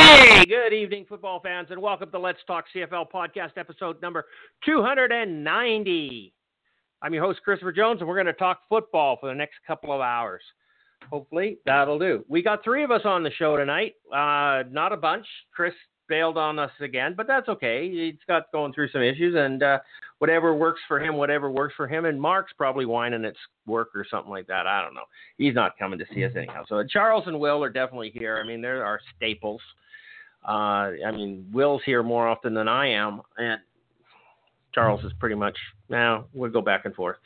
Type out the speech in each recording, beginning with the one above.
Hey, good evening, football fans, and welcome to Let's Talk CFL podcast episode number 290. I'm your host, Christopher Jones, and we're going to talk football for the next couple of hours. Hopefully, that'll do. We got three of us on the show tonight. Uh, not a bunch. Chris bailed on us again, but that's okay. He's got going through some issues, and uh, whatever works for him, whatever works for him. And Mark's probably whining at work or something like that. I don't know. He's not coming to see us anyhow. So Charles and Will are definitely here. I mean, they're our staples. Uh, I mean, Will's here more often than I am, and Charles is pretty much now we'll go back and forth.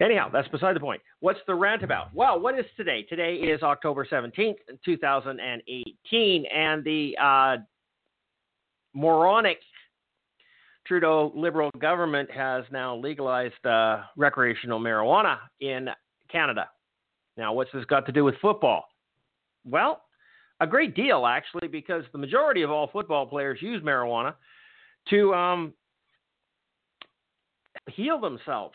Anyhow, that's beside the point. What's the rant about? Well, what is today? Today is October 17th, 2018, and the uh, moronic Trudeau Liberal government has now legalized uh, recreational marijuana in Canada. Now, what's this got to do with football? Well, a great deal, actually, because the majority of all football players use marijuana to um, heal themselves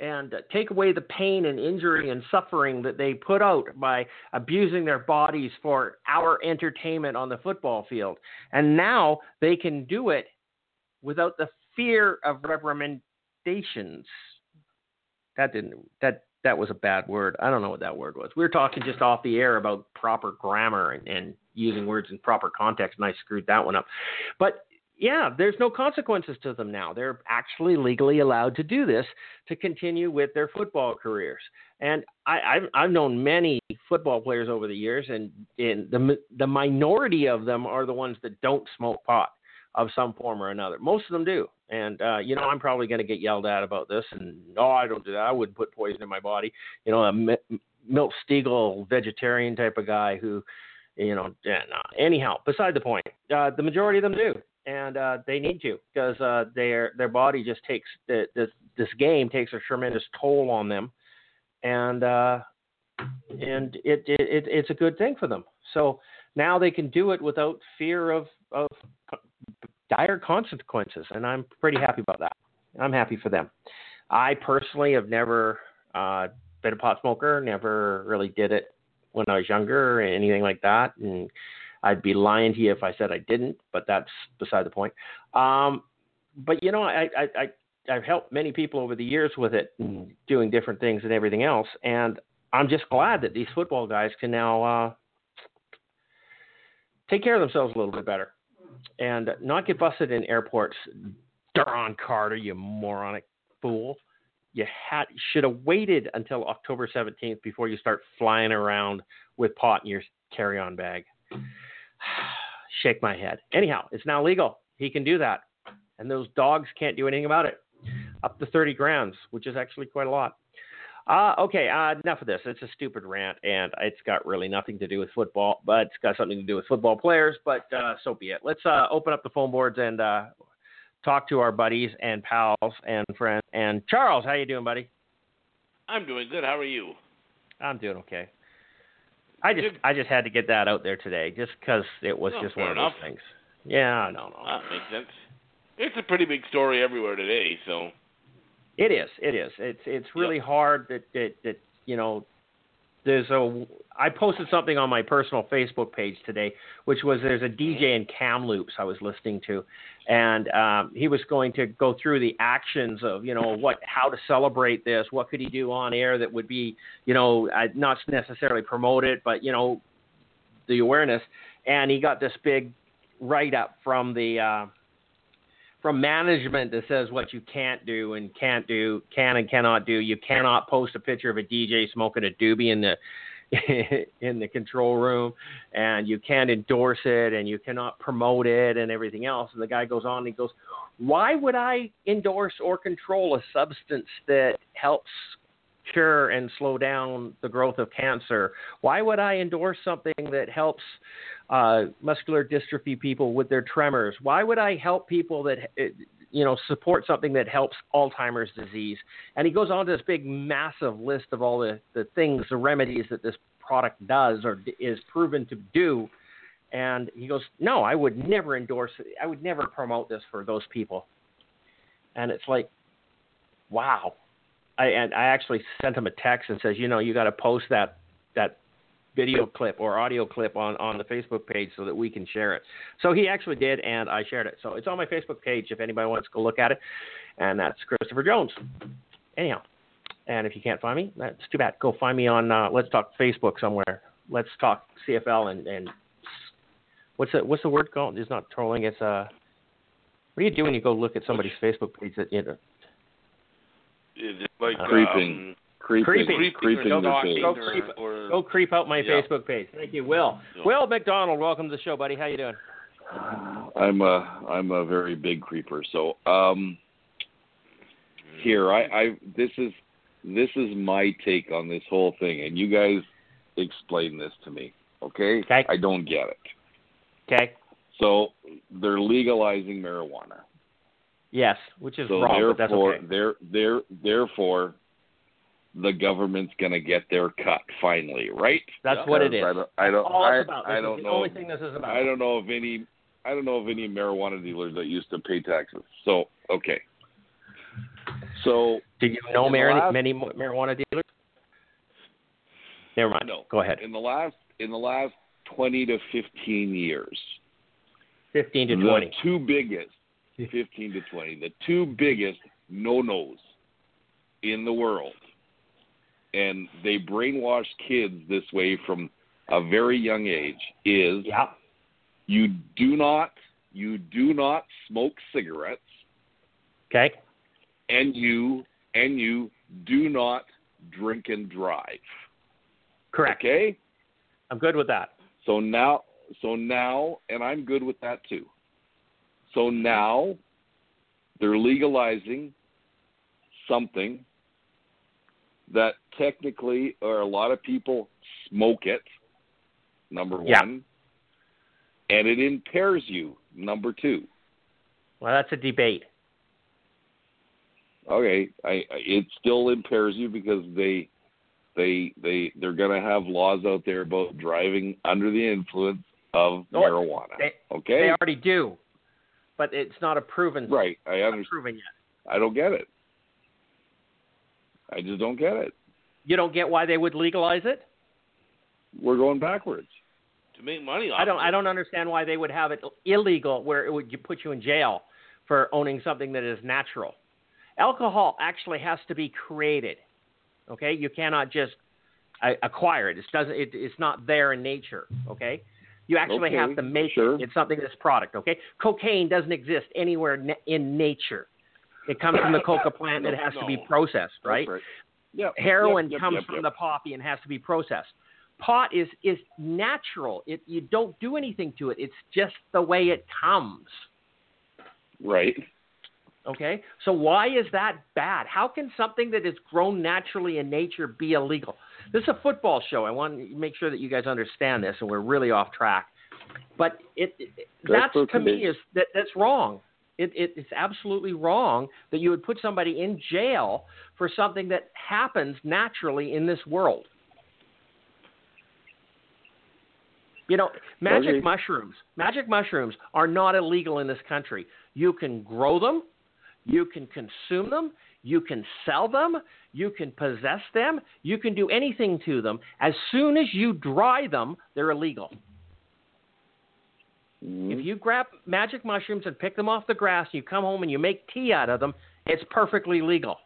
and take away the pain and injury and suffering that they put out by abusing their bodies for our entertainment on the football field. And now they can do it without the fear of reprimandations. That didn't that that was a bad word. I don't know what that word was. We were talking just off the air about proper grammar and, and using words in proper context, and I screwed that one up. But yeah, there's no consequences to them now. They're actually legally allowed to do this to continue with their football careers. And I, have I've known many football players over the years, and, and the the minority of them are the ones that don't smoke pot of some form or another. Most of them do. And uh, you know, I'm probably going to get yelled at about this. And no, I don't do that. I wouldn't put poison in my body. You know, a Milt Stegall vegetarian type of guy who, you know, yeah, no. anyhow, beside the point. Uh, the majority of them do and uh, they need to because uh, their their body just takes the, this this game takes a tremendous toll on them, and uh, and it, it, it it's a good thing for them. So now they can do it without fear of of dire consequences, and I'm pretty happy about that. I'm happy for them. I personally have never uh, been a pot smoker, never really did it when I was younger or anything like that, and I'd be lying to you if I said I didn't, but that's beside the point. Um, but you know, I, I, I I've helped many people over the years with it, doing different things and everything else, and I'm just glad that these football guys can now uh, take care of themselves a little bit better and not get busted in airports. Duron Carter, you moronic fool! You had should have waited until October 17th before you start flying around with pot in your carry-on bag. Shake my head. Anyhow, it's now legal. He can do that. And those dogs can't do anything about it. Up to 30 grams, which is actually quite a lot. Uh, okay, uh, enough of this. It's a stupid rant, and it's got really nothing to do with football, but it's got something to do with football players, but uh, so be it. Let's uh, open up the phone boards and uh, talk to our buddies and pals and friends. And Charles, how you doing, buddy? I'm doing good. How are you? I'm doing okay. I just I just had to get that out there today, just because it was no, just one of enough. those things. Yeah, no, no. That makes sense. It's a pretty big story everywhere today, so. It is. It is. It's it's really yep. hard that, that that you know. There's a. I posted something on my personal Facebook page today, which was there's a DJ in Kamloops I was listening to, and um, he was going to go through the actions of you know what how to celebrate this, what could he do on air that would be you know uh, not necessarily promote it, but you know the awareness, and he got this big write up from the. Uh, from management that says what you can't do and can't do, can and cannot do. You cannot post a picture of a DJ smoking a doobie in the in the control room, and you can't endorse it, and you cannot promote it, and everything else. And the guy goes on and he goes, "Why would I endorse or control a substance that helps cure and slow down the growth of cancer? Why would I endorse something that helps uh, muscular dystrophy people with their tremors? Why would I help people that uh, you know support something that helps Alzheimer's disease? And he goes on to this big, massive list of all the the things, the remedies that this product does or is proven to do. And he goes, no, I would never endorse it. I would never promote this for those people. And it's like, wow. I and I actually sent him a text and says, you know, you got to post that video clip or audio clip on on the Facebook page so that we can share it. So he actually did, and I shared it. So it's on my Facebook page if anybody wants to go look at it. And that's Christopher Jones. Anyhow, and if you can't find me, that's too bad. Go find me on uh, Let's Talk Facebook somewhere. Let's Talk CFL and and what's the what's the word called? It's not trolling. It's uh. What do you do when you go look at somebody's Facebook page that you know, Is it like Uh, Creeping. Um, creeping, Creeping. creeping, Go- go- go creep- or- go creep out my Yeah. Facebook page. Thank you, Will. Yeah. Will McDonald, welcome to the show, buddy. How you doing? I'm a I'm a very big creeper. So um, here I, I this is this is my take on this whole thing, and you guys explain this to me, okay? Okay. I don't get it. Okay. So they're legalizing marijuana. Yes, which is so wrong, but that's therefore, okay. there, there, therefore, the government's gonna get their cut finally, right? That's Yeah. what it Because is. I don't, I don't, All I, it's about. I don't is know. the only thing this is about. I don't know of any. I don't know of any marijuana dealers that used to pay taxes. So okay. So Do you know in last- many marijuana dealers? Never mind. no. Go ahead. In the last in the last twenty to fifteen years, 15 to twenty. the 20. two biggest, fifteen to twenty, the two biggest no nos in the world, and they brainwash kids this way from a very young age. Is Yeah. you do not you do not smoke cigarettes Okay. and you and you do not drink and drive. Correct. Okay? I'm good with that. So now so now and I'm good with that too. So now they're legalizing something that technically or a lot of people smoke it number Yeah. 1 and it impairs you number 2. Well, that's a debate. okay I, I it still impairs you because they they they they're going to have laws out there about driving under the influence of oh, No, marijuana They, okay they already do, but it's not a proven. right i understand proven yet. i don't get it i just don't get it You don't get why they would legalize it. we're going backwards to make money off I don't. of I don't understand why they would have it illegal, where it would put you in jail for owning something that is natural. Alcohol actually has to be created. Okay, you cannot just acquire it. It doesn't. It, it's not there in nature. Okay, you actually Okay, have to make sure. it. It's something that's product. Okay, cocaine doesn't exist anywhere in nature. It comes from the coca plant. and it has to be processed, right? Yep, heroin yep, yep, comes from the poppy and has to be processed. Pot is is natural. It you don't do anything to it. It's just the way it comes. right Okay? So why is that bad? How can something that is grown naturally in nature be illegal? This is a football show. I want to make sure that you guys understand this and we're really off track. But it, it that's, That's to me is that that's wrong. It, it, it's absolutely wrong that you would put somebody in jail for something that happens naturally in this world. You know, magic Okay. mushrooms. Magic mushrooms are not illegal in this country. You can grow them, you can consume them, you can sell them, you can possess them, you can do anything to them. As soon as you dry them, they're illegal. Mhm. If you grab magic mushrooms and pick them off the grass, you come home and you make tea out of them, it's perfectly legal.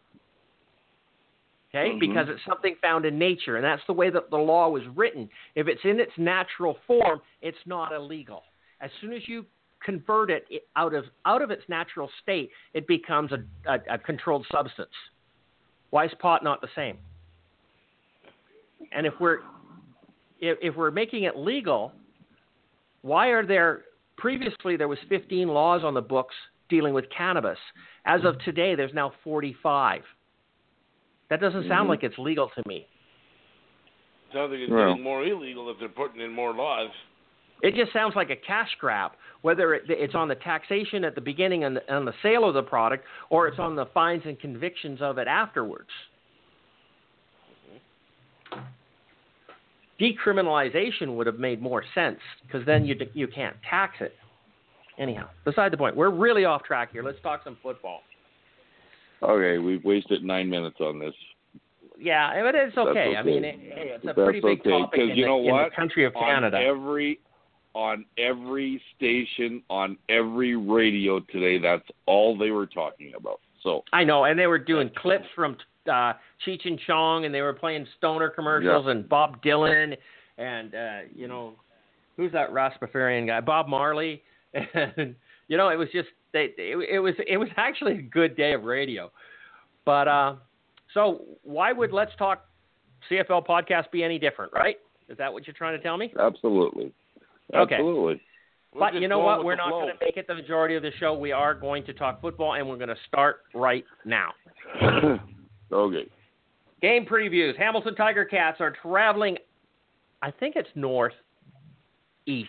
Okay? Mhm. Because it's something found in nature, and that's the way that the law was written. If it's in its natural form, it's not illegal. As soon as you convert it out of out of its natural state, it becomes a, a, a controlled substance. Why is pot not the same? And if we're if, if we're making it legal, why are there previously there was 15 laws on the books dealing with cannabis as of today there's now 45 That doesn't sound Mhm. like it's legal to me. Sounds like it's Well. getting more illegal if they're putting in more laws. It just sounds like a cash grab, whether it, it's on the taxation at the beginning and the, on the sale of the product, or it's on the fines and convictions of it afterwards. Decriminalization would have made more sense because then you you can't tax it. Anyhow, beside the point. We're really off track here. Let's talk some football. Okay, we've wasted nine minutes on this. Yeah, but it's That's okay. I mean, it, hey, it's a That's pretty big okay, topic in, you the, know in the country of Canada. On every on every station on every radio today, that's all they were talking about. So I know, and they were doing clips from uh, Cheech and Chong, and they were playing stoner commercials, and Bob Dylan, and uh, you know, who's that Rastafarian guy? Bob Marley, and you know, it was just they. It, it was it was actually a good day of radio, but uh, so why would Let's Talk CFL podcast be any different, right? Is that what you're trying to tell me? absolutely, Okay. absolutely. We're But you know what? We're not flow. going to make it the majority of the show. We are going to talk football, and we're going to start right now. okay. Game previews. Hamilton Tiger Cats are traveling, I think it's north east,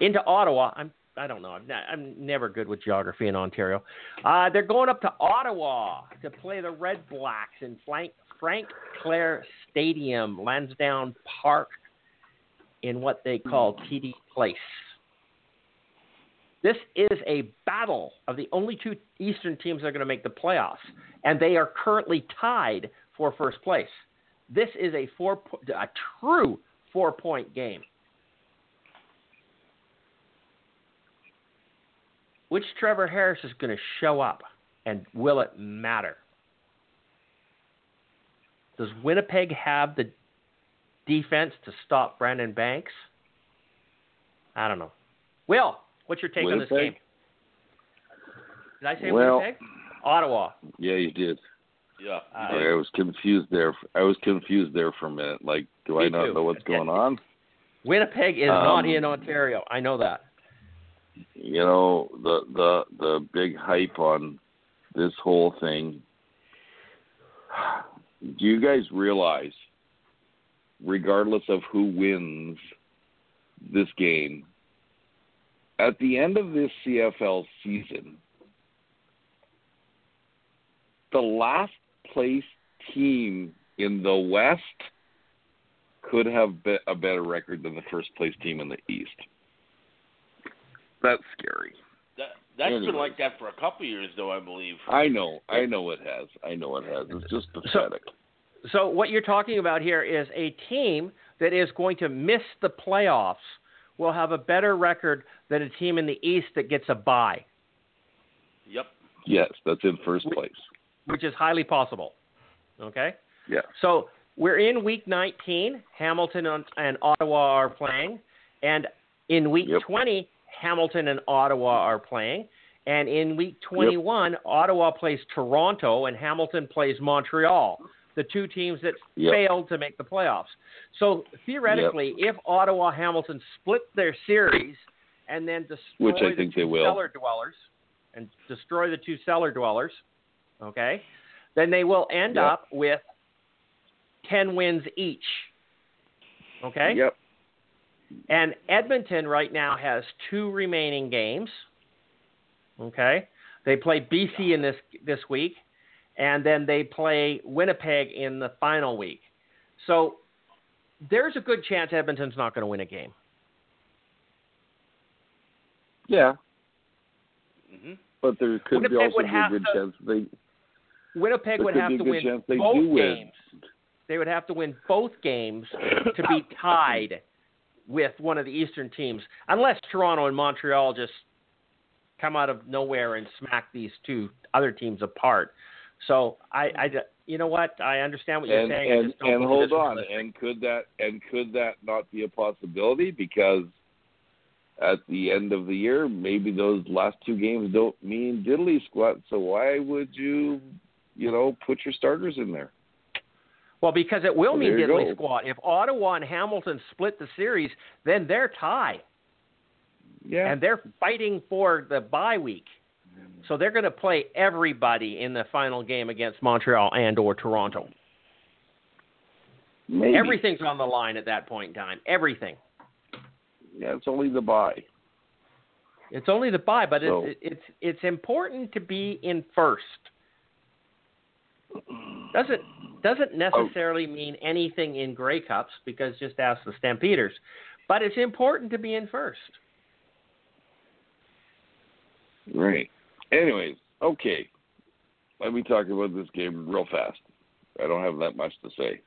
into Ottawa. I'm I don't know. I'm, not, I'm never good with geography in Ontario. Uh, they're going up to Ottawa to play the Red Blacks in Frank, Frank Clair Stadium, Lansdowne Park, in what they call TD Place. This is a battle of the only two Eastern teams that are going to make the playoffs, and they are currently tied for first place. This is a four, a true four-point game. Which Trevor Harris is going to show up, and will it matter? Does Winnipeg have the defense to stop Brandon Banks? I don't know. Will, what's your take on this game? Did I say Well- Winnipeg? Ottawa. Yeah, you did. Yeah. Uh, I was confused there. I was confused there for a minute. Like, do I not too. know what's going on? Winnipeg is Um, not in Ontario. I know that. You know, the the the big hype on this whole thing. Do you guys realize, regardless of who wins this game, at the end of this CFL season, the last place team in the West could have be- a better record than the first place team in the East. That's scary. That, that's Anyways. been like that for a couple of years, though, I believe. I know, I know it has. I know it has. It's just pathetic. So what you're talking about here is a team that is going to miss the playoffs will have a better record than a team in the East that gets a bye, Yep. yes, that's in first place. which is highly possible. Okay? Yeah. So we're in week 19. Hamilton and- and Ottawa are playing. And in week Yep. 20, Hamilton and Ottawa are playing. And in week 21, Ottawa plays Toronto and Hamilton plays Montreal, the two teams that Yep. failed to make the playoffs. So theoretically, if Ottawa Hamilton split their series and then destroy Which I the think two they will. cellar dwellers and destroy the two cellar dwellers, okay, then they will end Yep. up with 10 wins each. Okay? Yep. And Edmonton right now has two remaining games. Okay? They play BC in this this week and then they play Winnipeg in the final week. So there's a good chance Edmonton's not going to win a game. Yeah, hmm but there could be also be a good to- chance they Winnipeg would have to win both do win. games. They would have to win both games to be tied with one of the Eastern teams, unless Toronto and Montreal just come out of nowhere and smack these two other teams apart. So I, I you know what? I understand what you're and saying. And, and hold on, and could that and could that not be a possibility? Because at the end of the year, maybe those last two games don't mean diddly squat. So why would you, you know, put your starters in there? Well, because it will Well, mean diddly go. squat. If Ottawa and Hamilton split the series, then they're tied. Yeah, and they're fighting for the bye week. So they're going to play everybody in the final game against Montreal and or Toronto. Maybe. Everything's on the line at that point in time. Everything. Yeah, it's only the bye. It's only the bye, but So- it's it's it's important to be in first. Doesn't doesn't oh. necessarily mean anything in Grey Cups because just ask the Stampeders, but it's important to be in first. Right. Anyways, okay. Let me talk about this game real fast. I don't have that much to say.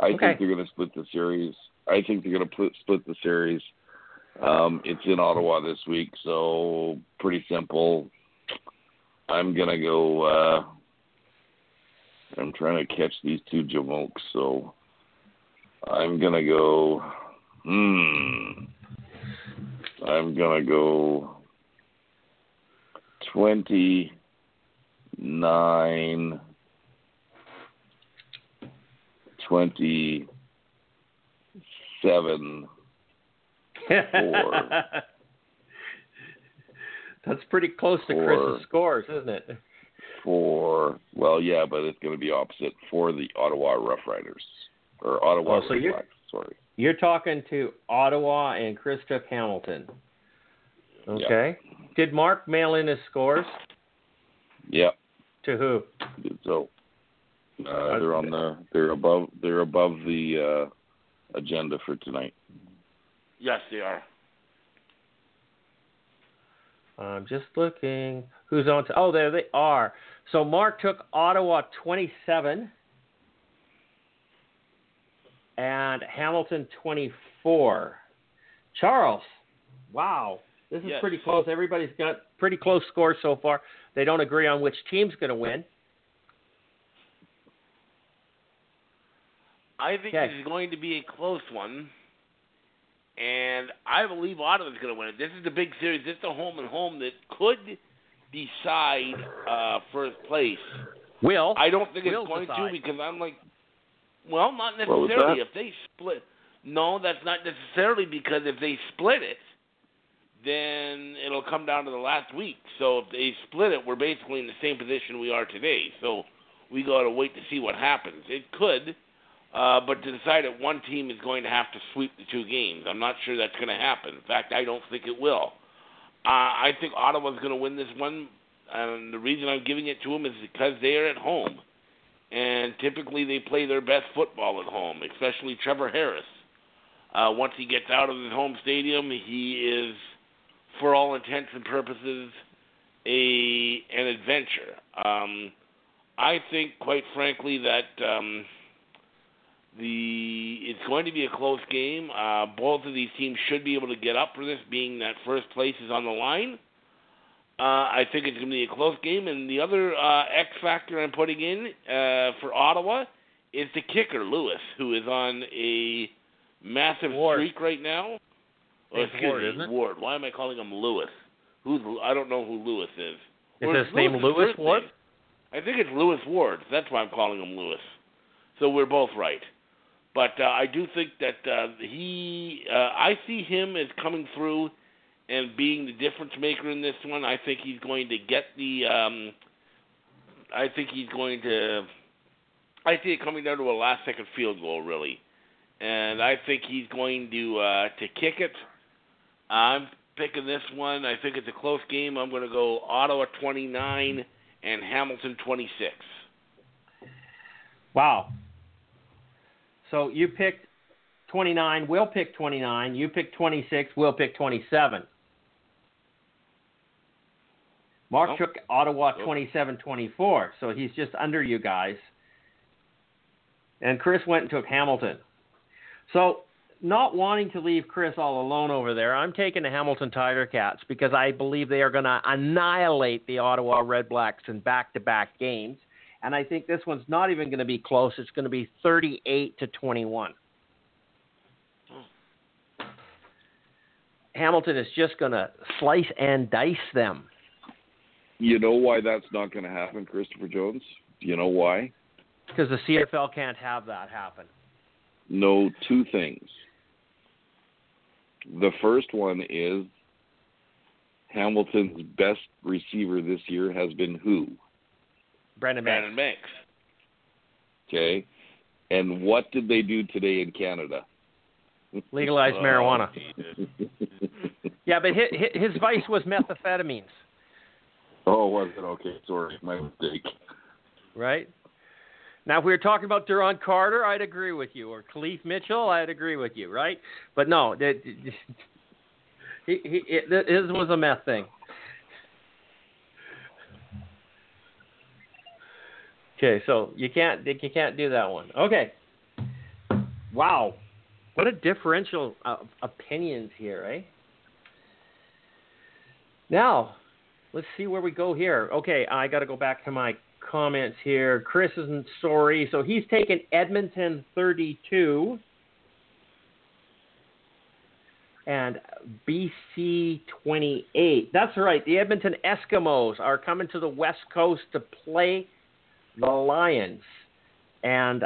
I Okay. think they're going to split the series. I think they're going to pl- split the series. Um, it's in Ottawa this week, so pretty simple. I'm going to go. Uh, I'm trying to catch these two jamokes, so I'm going to go. Hmm. I'm going to go 29 27 Four. That's pretty close to Four. Chris's scores, isn't it? for well yeah but it's going to be opposite for the Ottawa Rough Riders or Ottawa Oh, so you're- sorry You're talking to Ottawa and Chris took Hamilton. Okay. Did Mark mail in his scores? yeah To who? so uh, they're on the they're above they're above the uh agenda for tonight Yes, they are. I'm just looking. Who's on? To, oh, there they are. So Mark took Ottawa 27 and Hamilton 24. Charles, wow, this is Yes. pretty close. Everybody's got pretty close scores so far. They don't agree on which team's going to win. I think Okay. this is going to be a close one, and I believe Ottawa's going to win it. This is the big series. This is a home and home that could decide uh, first place. Will I don't think it's going decide. to because I'm like, well, not necessarily. If they split, no, that's not necessarily because if they split it, then it'll come down to the last week. So if they split it, we're basically in the same position we are today. So we got to wait to see what happens. It could, uh, but to decide that one team is going to have to sweep the two games, I'm not sure that's going to happen. In fact, I don't think it will. Uh, I think Ottawa's going to win this one, and the reason I'm giving it to them is because they are at home, and typically they play their best football at home, especially Trevor Harris. Uh, once he gets out of his home stadium, he is, for all intents and purposes, a an adventure. Um, I think, quite frankly, that um, the it's going to be a close game. Uh, both of these teams should be able to get up for this, being that first place is on the line. Uh, I think it's going to be a close game, and the other uh, X factor I'm putting in uh, for Ottawa is the kicker Lewis, who is on a massive Ward. streak right now. It's excuse Ward, me, isn't it? Ward. Why am I calling him Lewis? Who's I don't know who Lewis is. Is Or his name Lewis's Lewis Ward? I think it's Lewis Ward. That's why I'm calling him Lewis. So we're both right. But uh, I do think that uh, he, uh, I see him as coming through and being the difference maker in this one. I think he's going to get the. Um, I think he's going to. I see it coming down to a last second field goal, really, and I think he's going to uh, to kick it. I'm picking this one. I think it's a close game. I'm going to go Ottawa 29 and Hamilton 26. Wow. So you picked 29. We'll pick 29. You pick 26. We'll pick 27. Mark took Ottawa 27 24. So he's just under you guys. And Chris went and took Hamilton. So, not wanting to leave Chris all alone over there, I'm taking the Hamilton Tiger Cats because I believe they are going to annihilate the Ottawa Red Blacks in back to back games. And I think this one's not even going to be close. It's going to be 38 to 21. Hamilton is just going to slice and dice them. You know why that's not going to happen, Christopher Jones? Do you know why? Because the CFL can't have that happen. No, two things. The first one is Hamilton's best receiver this year has been who? Brandon Brandon Banks. Banks. Okay. And what did they do today in Canada? Legalized Oh, marijuana. Yeah, but his, his vice was methamphetamines, oh, was it? Okay, sorry, my mistake. right? Now, if we were talking about Duron Carter, I'd agree with you, or Khalif Mitchell, I'd agree with you, right? But no, it, his was a meth thing. Okay, so you can't you can't do that one. Okay. Wow, what a differential uh, opinions here, eh? Now, let's see where we go here. Okay, I got to go back to my comments here. Chris isn't sorry, so he's taken Edmonton 32 and BC 28. That's right. The Edmonton Eskimos are coming to the West Coast to play the Lions, and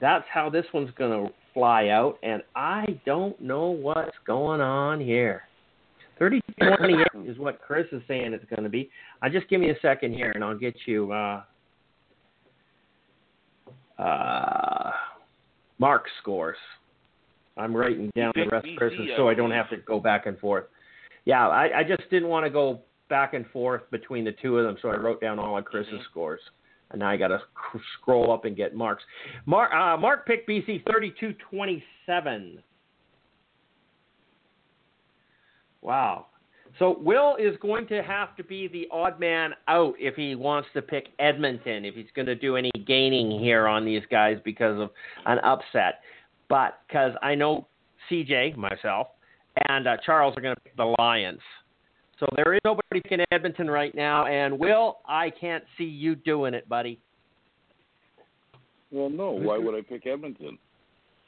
that's how this one's going to fly out. And I don't know what's going on here. 30-28 is what Chris is saying it's going to be. Uh, just give me a second here, and I'll get you uh, uh, Mark scores. I'm writing down the rest Chris's so I don't have to go back and forth. Yeah, I, I just didn't want to go back and forth between the two of them, so I wrote down all of Chris's Mhm. scores. And now I got to scroll up and get Mark's. Mark, uh, Mark picked BC 32-27. Wow. So Will is going to have to be the odd man out if he wants to pick Edmonton, if he's going to do any gaining here on these guys because of an upset. But because I know CJ, myself, and uh, Charles are going to pick the Lions. So there is nobody picking Edmonton right now. And Will, I can't see you doing it, buddy. Well, no. Why would I pick Edmonton?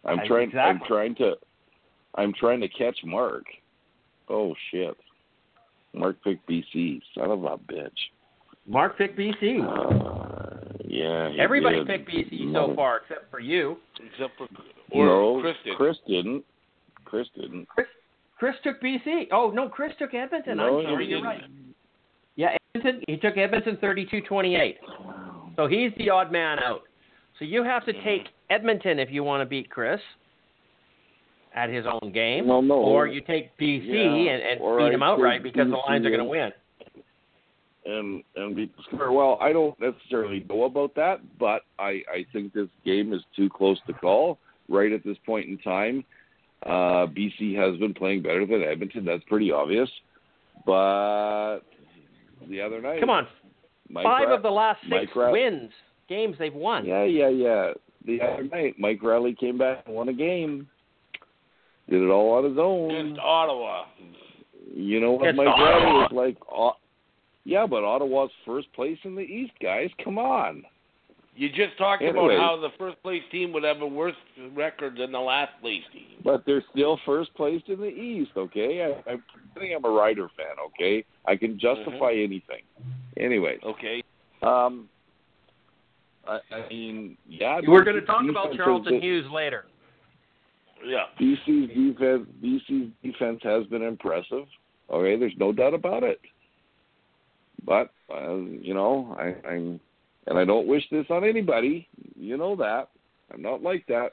I'm trying. I'm trying to. I'm trying to catch Mark. Oh shit. Mark picked BC. Son of a bitch. Mark picked BC. Uh, yeah. Everybody did. picked BC No. so far except for you. Except for or no, Chris did. Chris didn't. Chris didn't. Chris Chris took BC. Oh no, Chris took Edmonton. No, I'm sorry, you're didn't. right. Yeah, Edmonton. He took Edmonton 32-28. So he's the odd man out. So you have to take Edmonton if you want to beat Chris at his own game, Well, no. or you take BC Yeah, and, and beat I him outright because the Lions are going to win. and and beat the score. Well, I don't necessarily know about that, but I I think this game is too close to call right at this point in time. Uh, BC has been playing better than Edmonton. That's pretty obvious. But the other night, Come on, Mike five Ra- of the last six Ra- wins games they've won. Yeah, yeah, yeah. The other night, Mike Reilly came back and won a game. Did it all on his own. against Ottawa. You know what Against Mike Ottawa. Reilly is like? Au- Yeah, but Ottawa's first place in the East, guys. Come on. You just talked Anyway. about how the first place team would have a worse record than the last place team. But they're still first place in the East, okay? I, I'm pretending I'm a Rider fan, okay? I can justify anything. Anyways, Okay. um, I, I mean, yeah. We're going to talk about Charleston Hughes later. Yeah. BC's defense, BC's defense has been impressive. Okay, there's no doubt about it. But uh, you know, I, I'm, and I don't wish this on anybody. You know that. I'm not like that.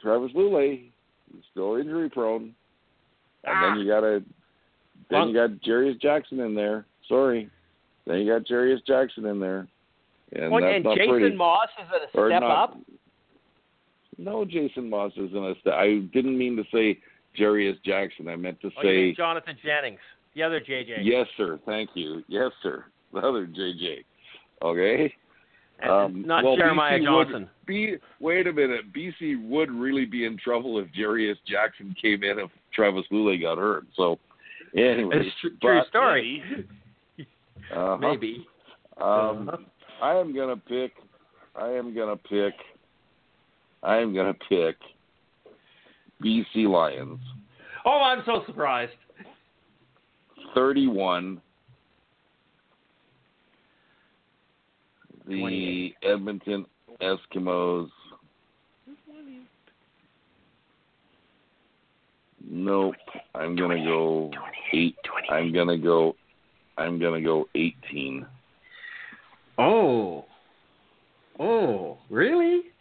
Travis Lulay, still injury prone, and Ah. then you got a, then you got Jarious Jackson in there. Sorry, then you got Jarious Jackson in there, and Well, and Jason pretty. Moss is a step not- up. No, Jason Moss isn't a. St- I didn't mean to say Jarious Jackson. I meant to Oh, you say mean Jonathan Jennings, the other JJ. yes, sir. Thank you. Yes, sir. The other JJ. Okay. Um, not well, Jeremiah BC Johnson. Would be, wait a minute. BC would really be in trouble if Jarious Jackson came in if Travis Lulay got hurt. So, anyway, It's tr- true story. Maybe. uh-huh. Maybe. Um, Uh-huh. I am gonna pick. I am gonna pick. I am gonna pick BC Lions. Oh, I'm so surprised. 31. The Edmonton Eskimos. Nope. I'm going to go 8. I'm gonna go. I'm gonna go 18. Oh. Oh, really?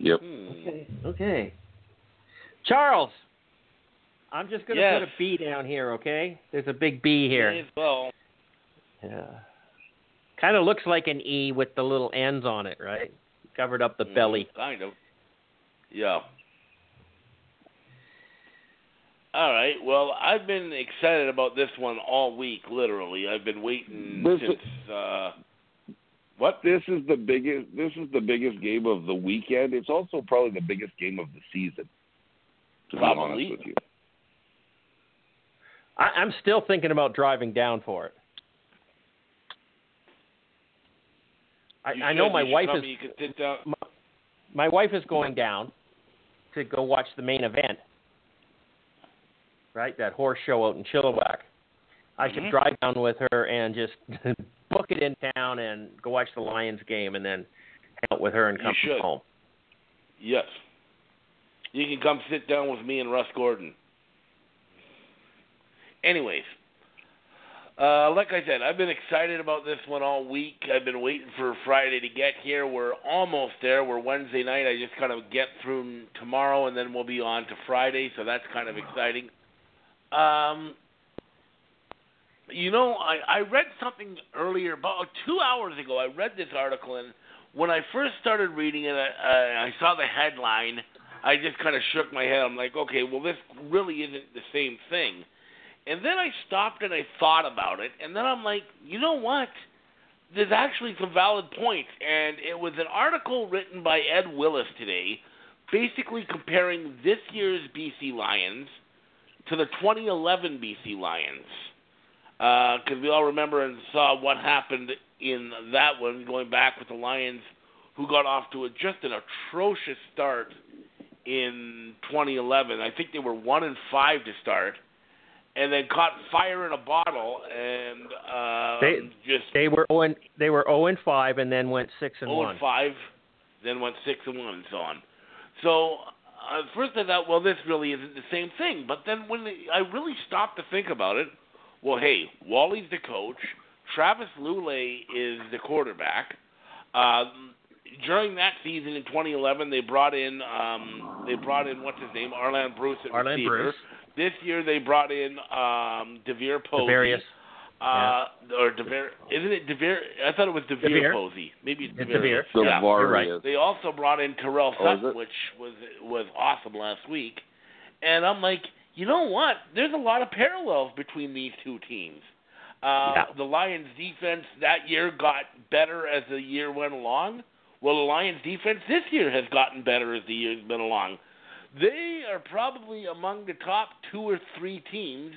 Yep. Hmm. Okay. Okay. Charles, I'm just going to Yes. put a B down here, okay? There's a big B here. May as well. Yeah. Kind of looks like an E with the little ends on it, right? Covered up the Mm, belly. Kind of. Yeah. All right. Well, I've been excited about this one all week. Literally, I've been waiting This since. Uh, what? This is the biggest. This is the biggest game of the weekend. It's also probably the biggest game of the season. To Probably. be honest with you. I, I'm still thinking about driving down for it. I, You I know my wife is me sit down. my wife is going down to go watch the main event. Right, that horse show out in Chilliwack. I should Mhm. drive down with her and just book it in town and go watch the Lions game and then hang out with her and come should. home. Yes. You can come sit down with me and Russ Gordon. Anyways, uh, like I said, I've been excited about this one all week. I've been waiting for Friday to get here. We're almost there. We're Wednesday night. I just kind of get through tomorrow, and then we'll be on to Friday. So that's kind of exciting. Um, you know, I, I read something earlier about two hours ago. I read this article, and when I first started reading it, I, I saw the headline. I just kind of shook my head. I'm like, okay, well, this really isn't the same thing. And then I stopped and I thought about it, and then I'm like, you know what? There's actually some valid points, and it was an article written by Ed Willes today, basically comparing this year's BC Lions to the 2011 BC Lions because we all remember and saw what happened in that one, going back with the Lions, who got off to a, just an atrocious start in 2011. I think they were one and five to start, and then caught fire in a bottle and uh, They- just They were 0 they were 0 and 5 and then went 6 and 0 1. and five, then went six and one, and so on. So uh, first I thought, well, this really isn't the same thing. But then when I really stopped to think about it, well, hey, Wally's the coach, Travis Lulay is the quarterback. Um, during that season in 2011, they brought in um, they brought in what's his name, Arland Bruce at Arland receiver. Bruce, This year they brought in um, DeVier Posey. Devarius. Uh, or DeVier, isn't it DeVier? I thought it was DeVier, DeVier. Posey. Maybe it's It's DeVier. DeVier. Yeah. you're right. They also brought in Terrell Oh, Sutton, it? which was was awesome last week. And I'm like, you know what? There's a lot of parallels between these two teams. Uh, Yeah. The Lions' defense that year got better as the year went along. Well, the Lions' defense this year has gotten better as the year's been along. They are probably among the top two or three teams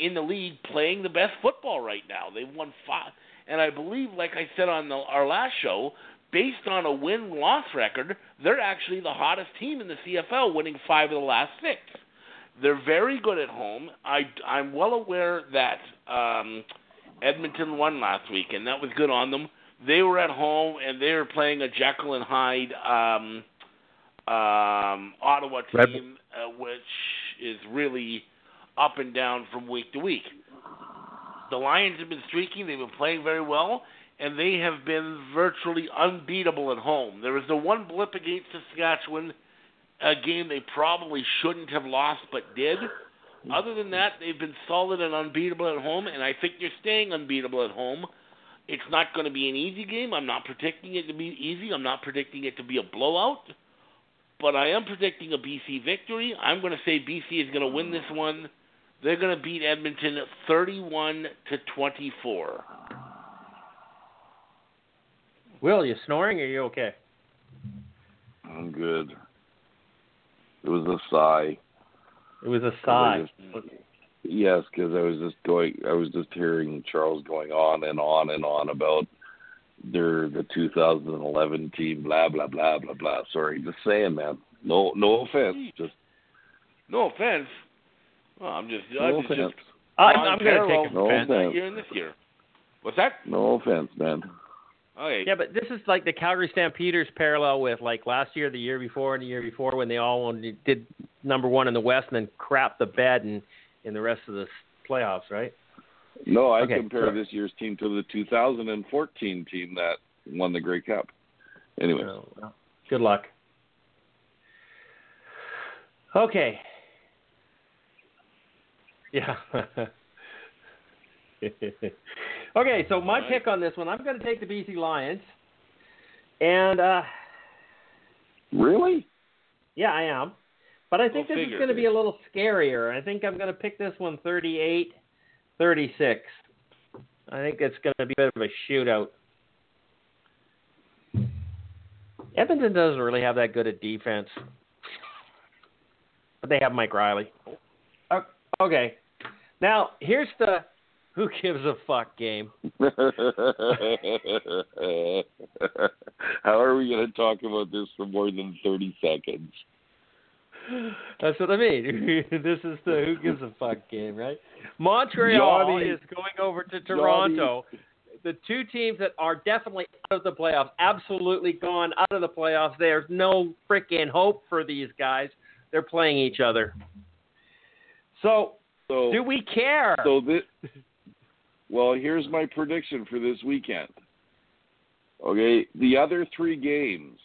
in the league playing the best football right now. They've won five, and I believe, like I said on the, our last show, based on a win-loss record, they're actually the hottest team in the CFL, winning five of the last six. They're very good at home. I, I'm well aware that um, Edmonton won last week, and that was good on them. They were at home, and they were playing a Jekyll and Hyde um, um, Ottawa team, uh, which is really up and down from week to week. The Lions have been streaking. They've been playing very well, and they have been virtually unbeatable at home. There was the one blip against Saskatchewan, a game they probably shouldn't have lost but did. Other than that, they've been solid and unbeatable at home, and I think they're staying unbeatable at home. It's not going to be an easy game. I'm not predicting it to be easy. I'm not predicting it to be a blowout. But I am predicting a BC victory. I'm going to say BC is going to win this one. They're going to beat Edmonton 31 to 24. Will, you snoring or are you okay? I'm good. It was a sigh. It was a I sigh. just- yes, because I was just going. I was just hearing Charles going on and on and on about their the 2011 team. Blah blah blah blah blah. Sorry, just saying, man. No, no offense. Just No offense. Well, I'm just, no I'm just, offense. I'm, on I'm going to parallel take No offense. offense. year and this year. What's that? No offense, man. Okay. Yeah, but this is like the Calgary Stampeders parallel with like last year, the year before, and the year before when they all only did number one in the West and then crap the bed in in the rest of the playoffs, right? No, I Okay, compare sure. this year's team to the 2014 team that won the Grey Cup. Anyway, Oh, well, good luck. Okay. Yeah. okay, so my Alright. pick on this one, I'm going to take the BC Lions. And uh really? yeah, I am. But I think Go this figure. is going to be a little scarier. I think I'm going to pick this one 38 36. I think it's going to be a bit of a shootout. Edmonton doesn't really have that good a defense. But they have Mike Reilly. Okay. Now, here's the who gives a fuck game. How are we going to talk about this for more than 30 seconds? That's what I mean. this is the who gives a fuck game, right? Montreal Johnny- is going over to Toronto. The two teams that are definitely out of the playoffs, absolutely gone out of the playoffs. There's no freaking hope for these guys. They're playing each other. So, So, do we care? so this, well, here's my prediction for this weekend. Okay, the other three games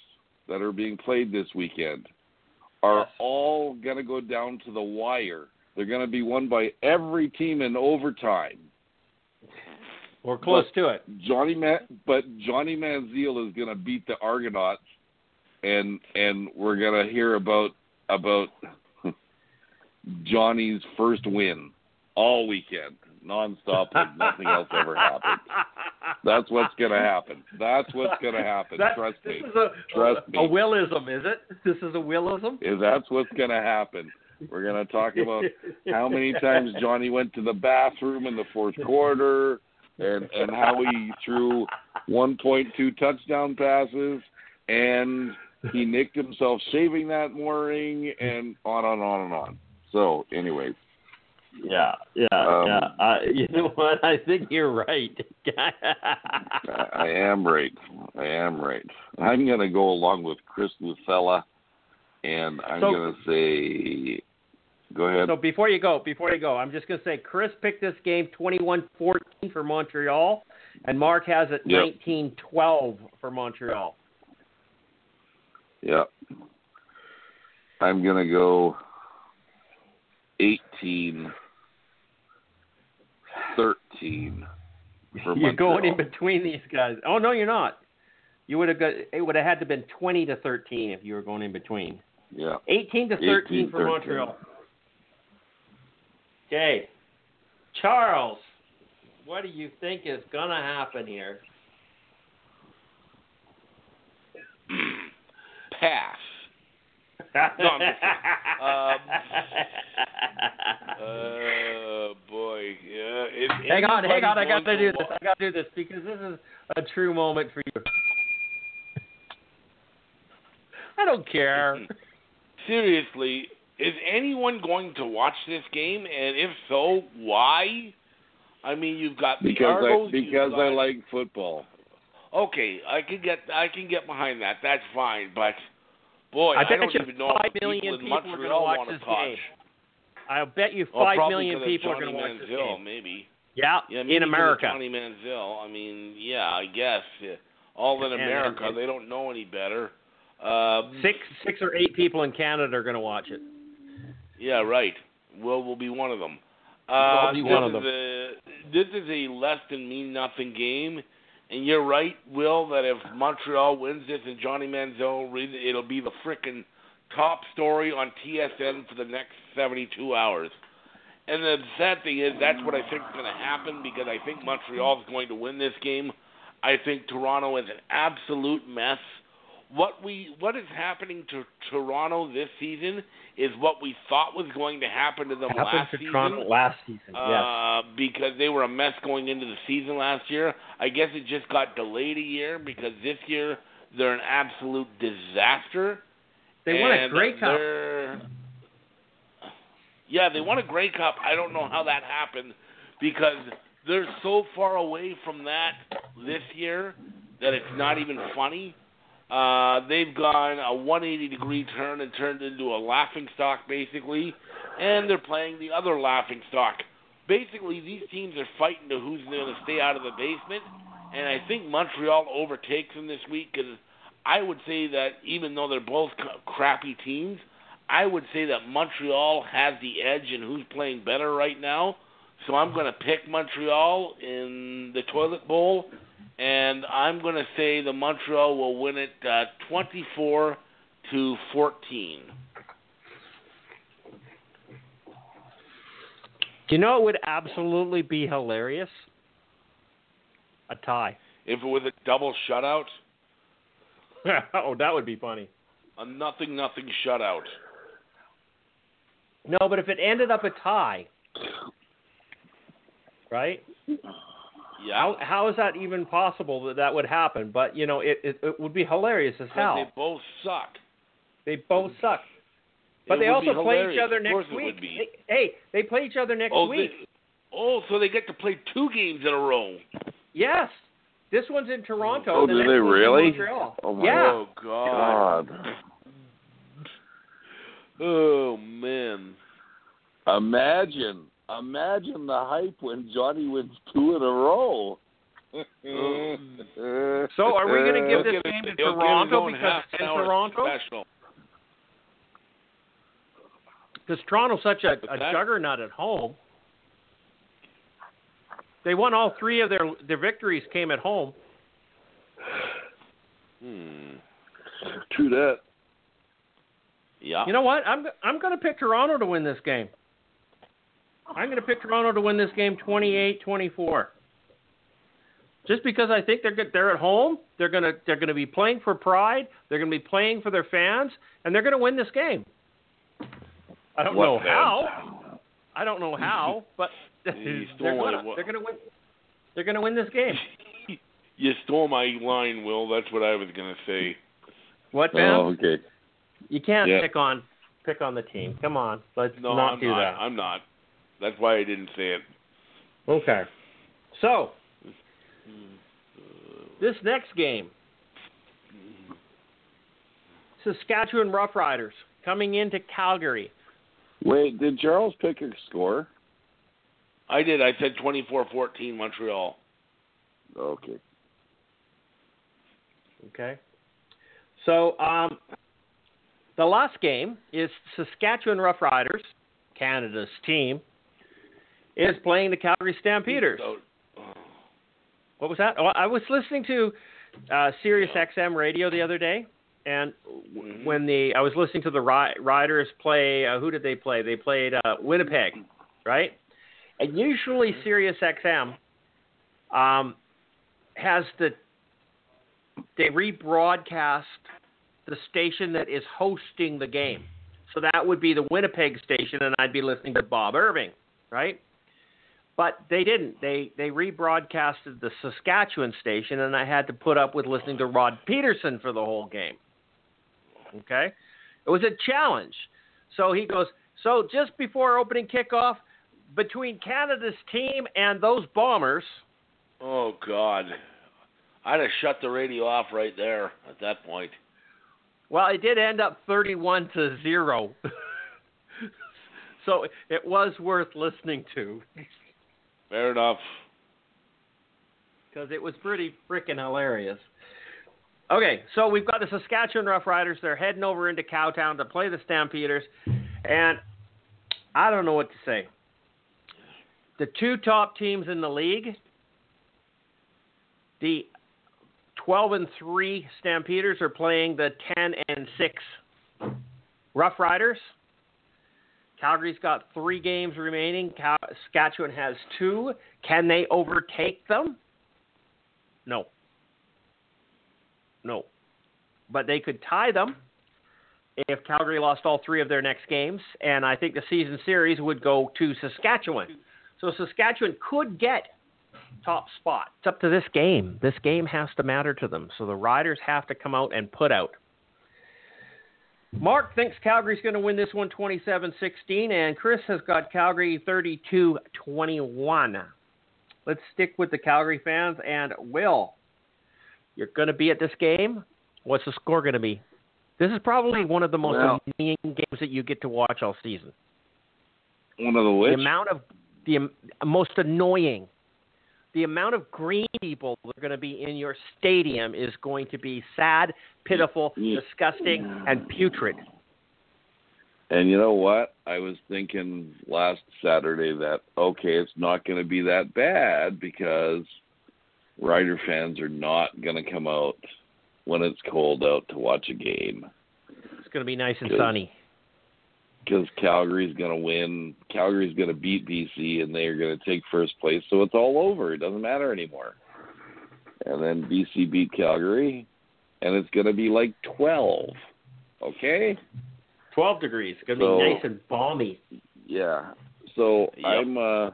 that are being played this weekend are Yes. all going to go down to the wire. They're going to be won by every team in overtime. We're close to it. Johnny Ma- but Johnny Manziel is going to beat the Argonauts, and and we're going to hear about about Johnny's first win all weekend, nonstop, like nothing else ever happened. That's what's going to happen. That's what's going to happen. That- Trust this me. is a, Trust a, me. a willism, is it? This is a willism? If that's what's going to happen. We're going to talk about how many times Johnny went to the bathroom in the fourth quarter, and and how he threw 1.2 touchdown passes, and he nicked himself shaving that morning, and on and on and on. So, anyways, Yeah, yeah, Um, yeah. Uh, you know what? I think you're right. I I am right. I am right. I'm going to go along with Chris Lucella, and I'm So- going to say, go ahead. so before you go, before you go, I'm just going to say Chris picked this game 21-14 for Montreal, and Mark has it Yep. 19-12 for Montreal. Yeah. I'm going to go 18 13 You're going in between these guys. Oh no, you're not. You would have got. It would have had to been 20 to 13 if you were going in between. Yeah. 18 to 13 18, for 13. Montreal. Okay. Charles, what do you think is going to happen here? Pass. No, I'm just Boy. Yeah. If hang on, hang on. I got to do this. I got to do this because this is a true moment for you. I don't care. Seriously, is anyone going to watch this game? And if so, why? I mean, you've got the Because I Argos. you've because I like football. Okay, I can get I can get behind that. That's fine. But boy, I I, bet don't you even know five if the people in people are gonna Montreal watch want to this touch. game. I'll bet you Well, five probably million people are going to watch this game. maybe. Yeah, Yeah, maybe in America. Johnny Manziel. I mean, yeah, I guess. Yeah. All in America, and- they don't know any better. Um, Six, six or eight people in Canada are going to watch it. Yeah, right. Will will be one of them. Uh, I'll be this one of is A, this is a less than mean nothing game, and you're right, Will, that if Montreal wins this and Johnny Manziel it, it'll be the frickin' top story on TSN for the next 72 hours. And the sad thing is, that's what I think is going to happen because I think Montreal's going to win this game. I think Toronto is an absolute mess. What we what is happening to Toronto this season is what we thought was going to happen to them Happened last to season. Toronto last season. yes. Uh, because they were a mess going into the season last year. I guess it just got delayed a year because this year they're an absolute disaster. They won a Grey Cup. Yeah, they won a Grey Cup. I don't know how that happened because they're so far away from that this year that it's not even funny. Uh, they've gone a 180 degree turn and turned into a laughing stock basically, and they're playing the other laughing stock basically these teams are fighting to who's going to stay out of the basement, and I think Montreal overtakes them this week because I would say that even though they're both crappy teams, I would say that Montreal has the edge in who's playing better right now. So I'm going to pick Montreal in the toilet bowl, and I'm going to say the Montreal will win it uh, 24 to 14. Do you know it would absolutely be hilarious? A tie. If it was a double shutout? oh, that would be funny. A nothing nothing shutout. No, but if it ended up a tie, right? Yeah. How, how is that even possible that that would happen? But you know, it it, it would be hilarious as hell. They both suck. They both suck. But It they also play each other Of next week. They- hey, they play each other next Oh, week. they- oh, so they get to play two games in a row. Yes. This one's in Toronto. Oh, the do next they really? Oh, my yeah. Oh God. God. Oh man. Imagine, imagine the hype when Johnny wins two in a row. So are we going to give this game to they'll get it Toronto because it's in Toronto? Because Toronto's such a, a juggernaut at home. They won all three of their their victories came at home. Hmm. True that. Yeah. You know what? I'm I'm going to pick Toronto to win this game. I'm going to pick Toronto to win this game 28-24. Just because I think they're good, they're at home, they're going to they're going to be playing for pride, they're going to be playing for their fans, and they're going to win this game. I don't What know fans? how. I don't know how, but they're going to they're going to win. They're going to win this game. you stole my line, Will. That's what I was gonna say. What, man? Oh, okay. You can't Yeah. pick on pick on the team. Come on, let's No, not I'm do not. that. I'm not. That's why I didn't say it. Okay. So, this next game Saskatchewan Roughriders coming into Calgary. Wait, did Charles pick a score? I did. I said 24-14 Montreal. Okay. Okay. So, um, the last game is Saskatchewan Roughriders, Canada's team, is playing the Calgary Stampeders. So- What was that? Oh, I was listening to uh, Sirius XM radio the other day, and Mhm. when the I was listening to the ri- Riders play. Uh, who did they play? They played uh, Winnipeg, right? And usually Sirius XM um, has the they rebroadcast the station that is hosting the game. So that would be the Winnipeg station, and I'd be listening to Bob Irving, right? But they didn't. They they rebroadcasted the Saskatchewan station, and I had to put up with listening to Rod Pedersen for the whole game. Okay, it was a challenge. So he goes. So just before opening kickoff, between Canada's team and those bombers, Oh God. I'd have shut the radio off right there at that point. Well, it did end up thirty-one to zero. so it was worth listening to Fair enough. because it was pretty freaking hilarious. Okay, so we've got the Saskatchewan Roughriders. They're heading over into Cowtown to play the Stampeders, and I don't know what to say. The two top teams in the league, the 12 and 3 Stampeders are playing the 10 and 6 Rough Riders. Calgary's got three games remaining. Cal- Saskatchewan has two. Can they overtake them? No. No. But they could tie them if Calgary lost all three of their next games, and I think the season series would go to Saskatchewan. So Saskatchewan could get top spot. It's up to this game. This game has to matter to them. So the Riders have to come out and put out. Mark thinks Calgary's going to win this one 27 16, and Chris has got Calgary 32 21. Let's stick with the Calgary fans. And Will, you're going to be at this game. What's the score going to be? This is probably one of the most Well- amazing games that you get to watch all season. One of the The amount of the um, most annoying. The amount of green people that are going to be in your stadium is going to be sad, pitiful, Yeah. disgusting, and putrid. And you know what? I was thinking last Saturday that okay, it's not going to be that bad because Rider fans are not going to come out when it's cold out to watch a game It's going to be nice and sunny. Because Calgary's going to win. Calgary's going to beat BC and they're going to take first place, so it's all over. It doesn't matter anymore. And then BC beat Calgary, and it's going to be like twelve. Okay. 12 degrees. It's going to So- be nice and balmy. Yeah. So Yep. I'm uh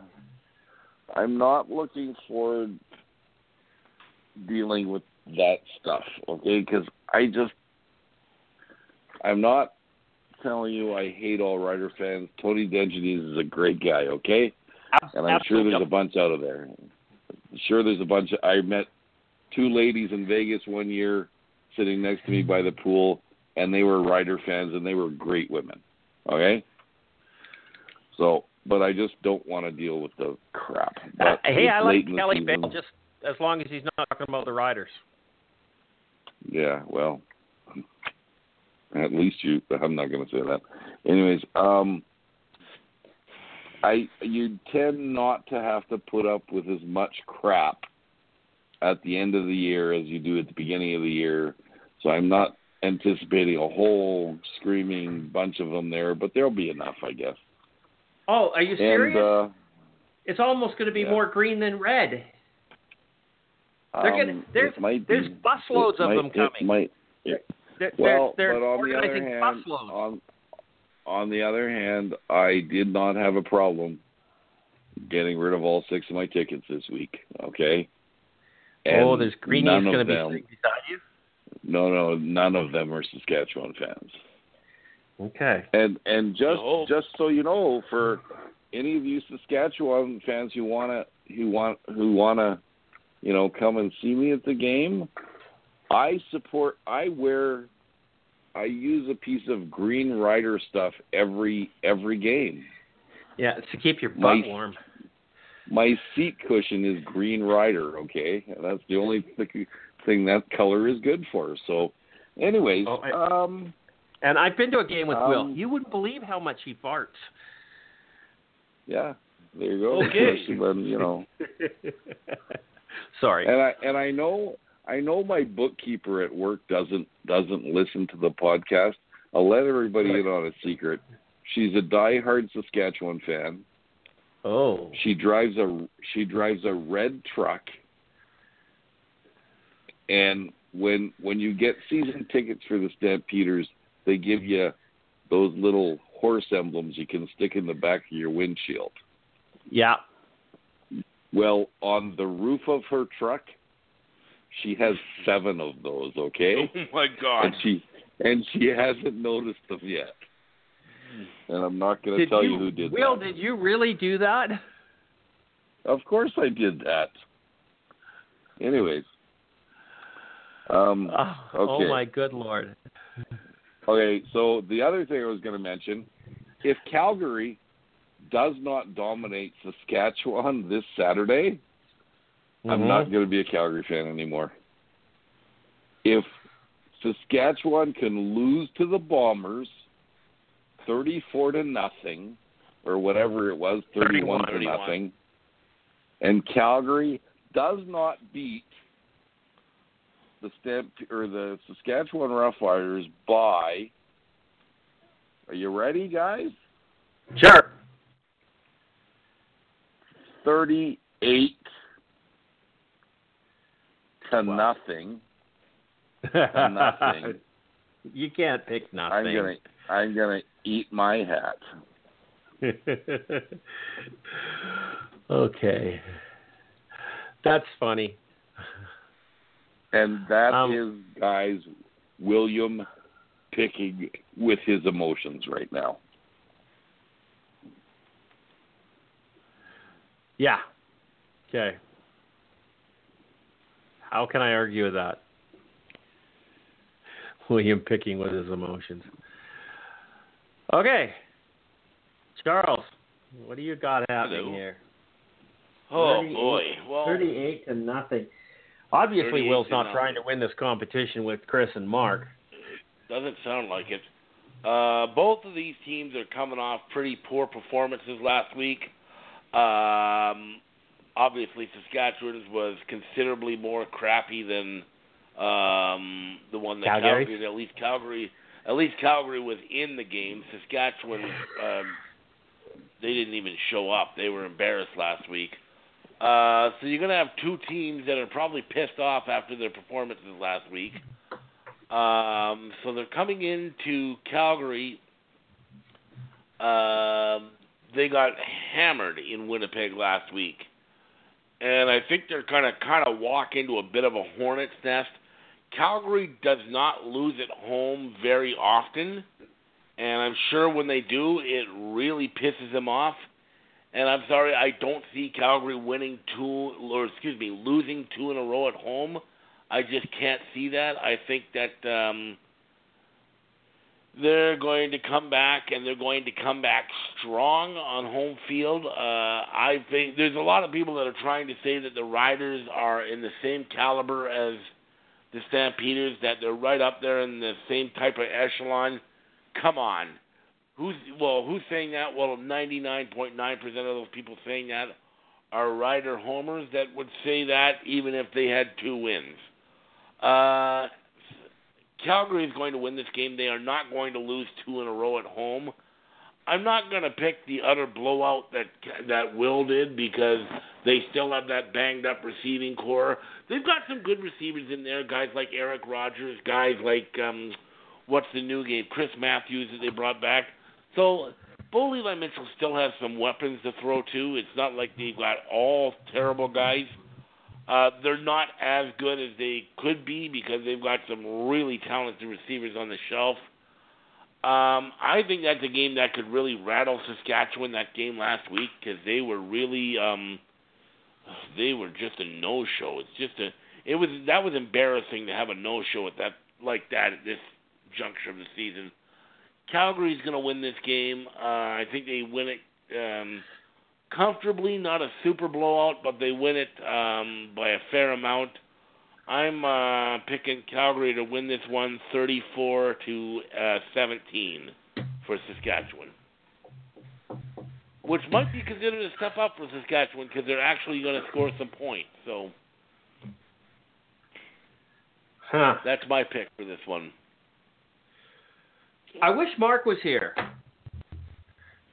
I'm not looking forward dealing with that stuff, okay? Cuz I just I'm not telling you I hate all Rider fans. Tony Dengenies is a great guy, okay? And I'm sure there's a bunch out of there. Sure there's a bunch of, I met two ladies in Vegas one year sitting next to me by the pool and they were Rider fans and they were great women. Okay? So, but I just don't want to deal with the crap. Uh, hey, I like Kelly. Bale just as long as he's not talking about the Riders. Yeah, well, at least you. I'm not going to say that. Anyways, um, I you tend not to have to put up with as much crap at the end of the year as you do at the beginning of the year. So I'm not anticipating a whole screaming bunch of them there, but there'll be enough, I guess. Oh, are you And serious? uh, it's almost going to be yeah. more green than red. They're gonna- um, there's- it might there's busloads of might, them it coming. might They're, Well, they're, but they're on the other hand, on on the other hand, I did not have a problem getting rid of all six of my tickets this week. Okay. oh, there's greenies going to be sitting beside you. No, no, none of them are Saskatchewan fans. Okay. And and just No. just so you know, for any of you Saskatchewan fans who wanna who want who wanna, you know, come and see me at the game, I support. I wear. I use a piece of Green Rider stuff every every game. Yeah, it's to keep your butt My- warm. My seat cushion is Green Rider. Okay, that's the only thing that color is good for. So, anyways, Oh, I- um. And I've been to a game with Will. Um, You wouldn't believe how much he farts. Yeah, there you go. Okay. When, you know, Sorry. and I and I know I know my bookkeeper at work doesn't doesn't listen to the podcast. I'll let everybody in on a secret. She's a diehard Saskatchewan fan. Oh. She drives a she drives a red truck. And when when you get season tickets for the Stampeders, they give you those little horse emblems you can stick in the back of your windshield. Yeah. Well, on the roof of her truck, she has seven of those. Okay, Oh my God. and she and she hasn't noticed them yet. And I'm not going to tell you, you who did Will, that. Will, did you really do that? Of course, I did that. Anyways, um, Oh, oh my good lord. okay. So the other thing I was going to mention, if Calgary does not dominate Saskatchewan this Saturday, I'm Mhm. not going to be a Calgary fan anymore. If Saskatchewan can lose to the Bombers 34 to nothing or whatever it was 31 to 31. nothing and Calgary does not beat the Stamp or the Saskatchewan Roughriders by Are you ready guys? Sure. 38 to Wow. nothing. Nothing. You can't pick nothing. I'm gonna I'm gonna eat my hat. okay. That's funny. And that is, Um, guys, William picking with his emotions right now. Yeah. Okay. How can I argue with that? William picking with his emotions. Okay. Charles, What do you got happening Hello. here? Oh 38 boy. Well, 38 to nothing. Obviously, Will's not nothing. trying to win this competition with Chris and Mark. Doesn't sound like it. Uh, both of these teams are coming off pretty poor performances last week. Um, obviously, Saskatchewan's was considerably more crappy than um, the one that Calgary? Calgary. At least Calgary, at least Calgary was in the game. Saskatchewan, um, they didn't even show up. They were embarrassed last week. Uh, so you're going to have two teams that are probably pissed off after their performances last week. Um, so they're coming into Calgary. Um, they got hammered in Winnipeg last week, and I think they're going to kind of walk into a bit of a hornet's nest. Calgary does not lose at home very often, and I'm sure when they do, it really pisses them off. And I'm sorry, I don't see Calgary winning two, or excuse me, losing two in a row at home. I just can't see that. I think that um, they're going to come back, and they're going to come back strong on home field. Uh, I think there's a lot of people that are trying to say that the Riders are in the same caliber as the Stampeders, that they're right up there in the same type of echelon. Come on. Who's well? Who's saying that? Well, 99.9% of those people saying that are Rider homers that would say that even if they had two wins. Uh, Calgary is going to win this game. They are not going to lose two in a row at home. I'm not going to pick the utter blowout that that Will did because they still have that banged up receiving corps. They've got some good receivers in there, guys like Eric Rogers, guys like um, what's the new game, Chris Matthews that they brought back. So Bo Levi Mitchell still has some weapons to throw to. It's not like they've got all terrible guys. Uh, they're not as good as they could be because they've got some really talented receivers on the shelf. Um, I think that's a game that could really rattle Saskatchewan that game last week because they were really um, they were just a no show. It's just a it was that was embarrassing to have a no show at that like that at this juncture of the season. Calgary's going to win this game. Uh, I think they win it um, comfortably, not a super blowout, but they win it um, by a fair amount. I'm uh, picking Calgary to win this one, 34 to uh, 17 for Saskatchewan, which might be considered a step up for Saskatchewan because they're actually going to score some points. So Huh. that's my pick for this one. I wish Mark was here.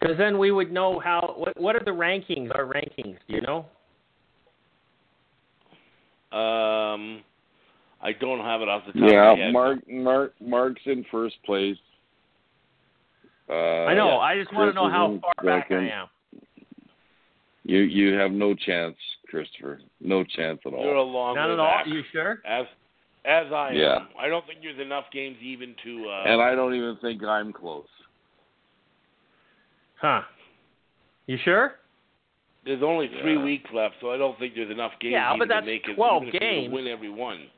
Because then we would know how. What, what are the rankings? Our rankings, do you know? Um, I don't have it off the top of my Yeah, head. Mark, Mark, Mark's in first place. Uh, I know. yeah. I just want to know how in far back I am. You you have no chance, Christopher. No chance at all. You're a all. long Not way at all. You sure? As as I Yeah. am. I don't think there's enough games even to. Uh, And I don't even think I'm close. Huh. You sure? there's only three Yeah. weeks left, so I don't think there's enough games Yeah, but that's to make it. 12 even if you games. Win every one.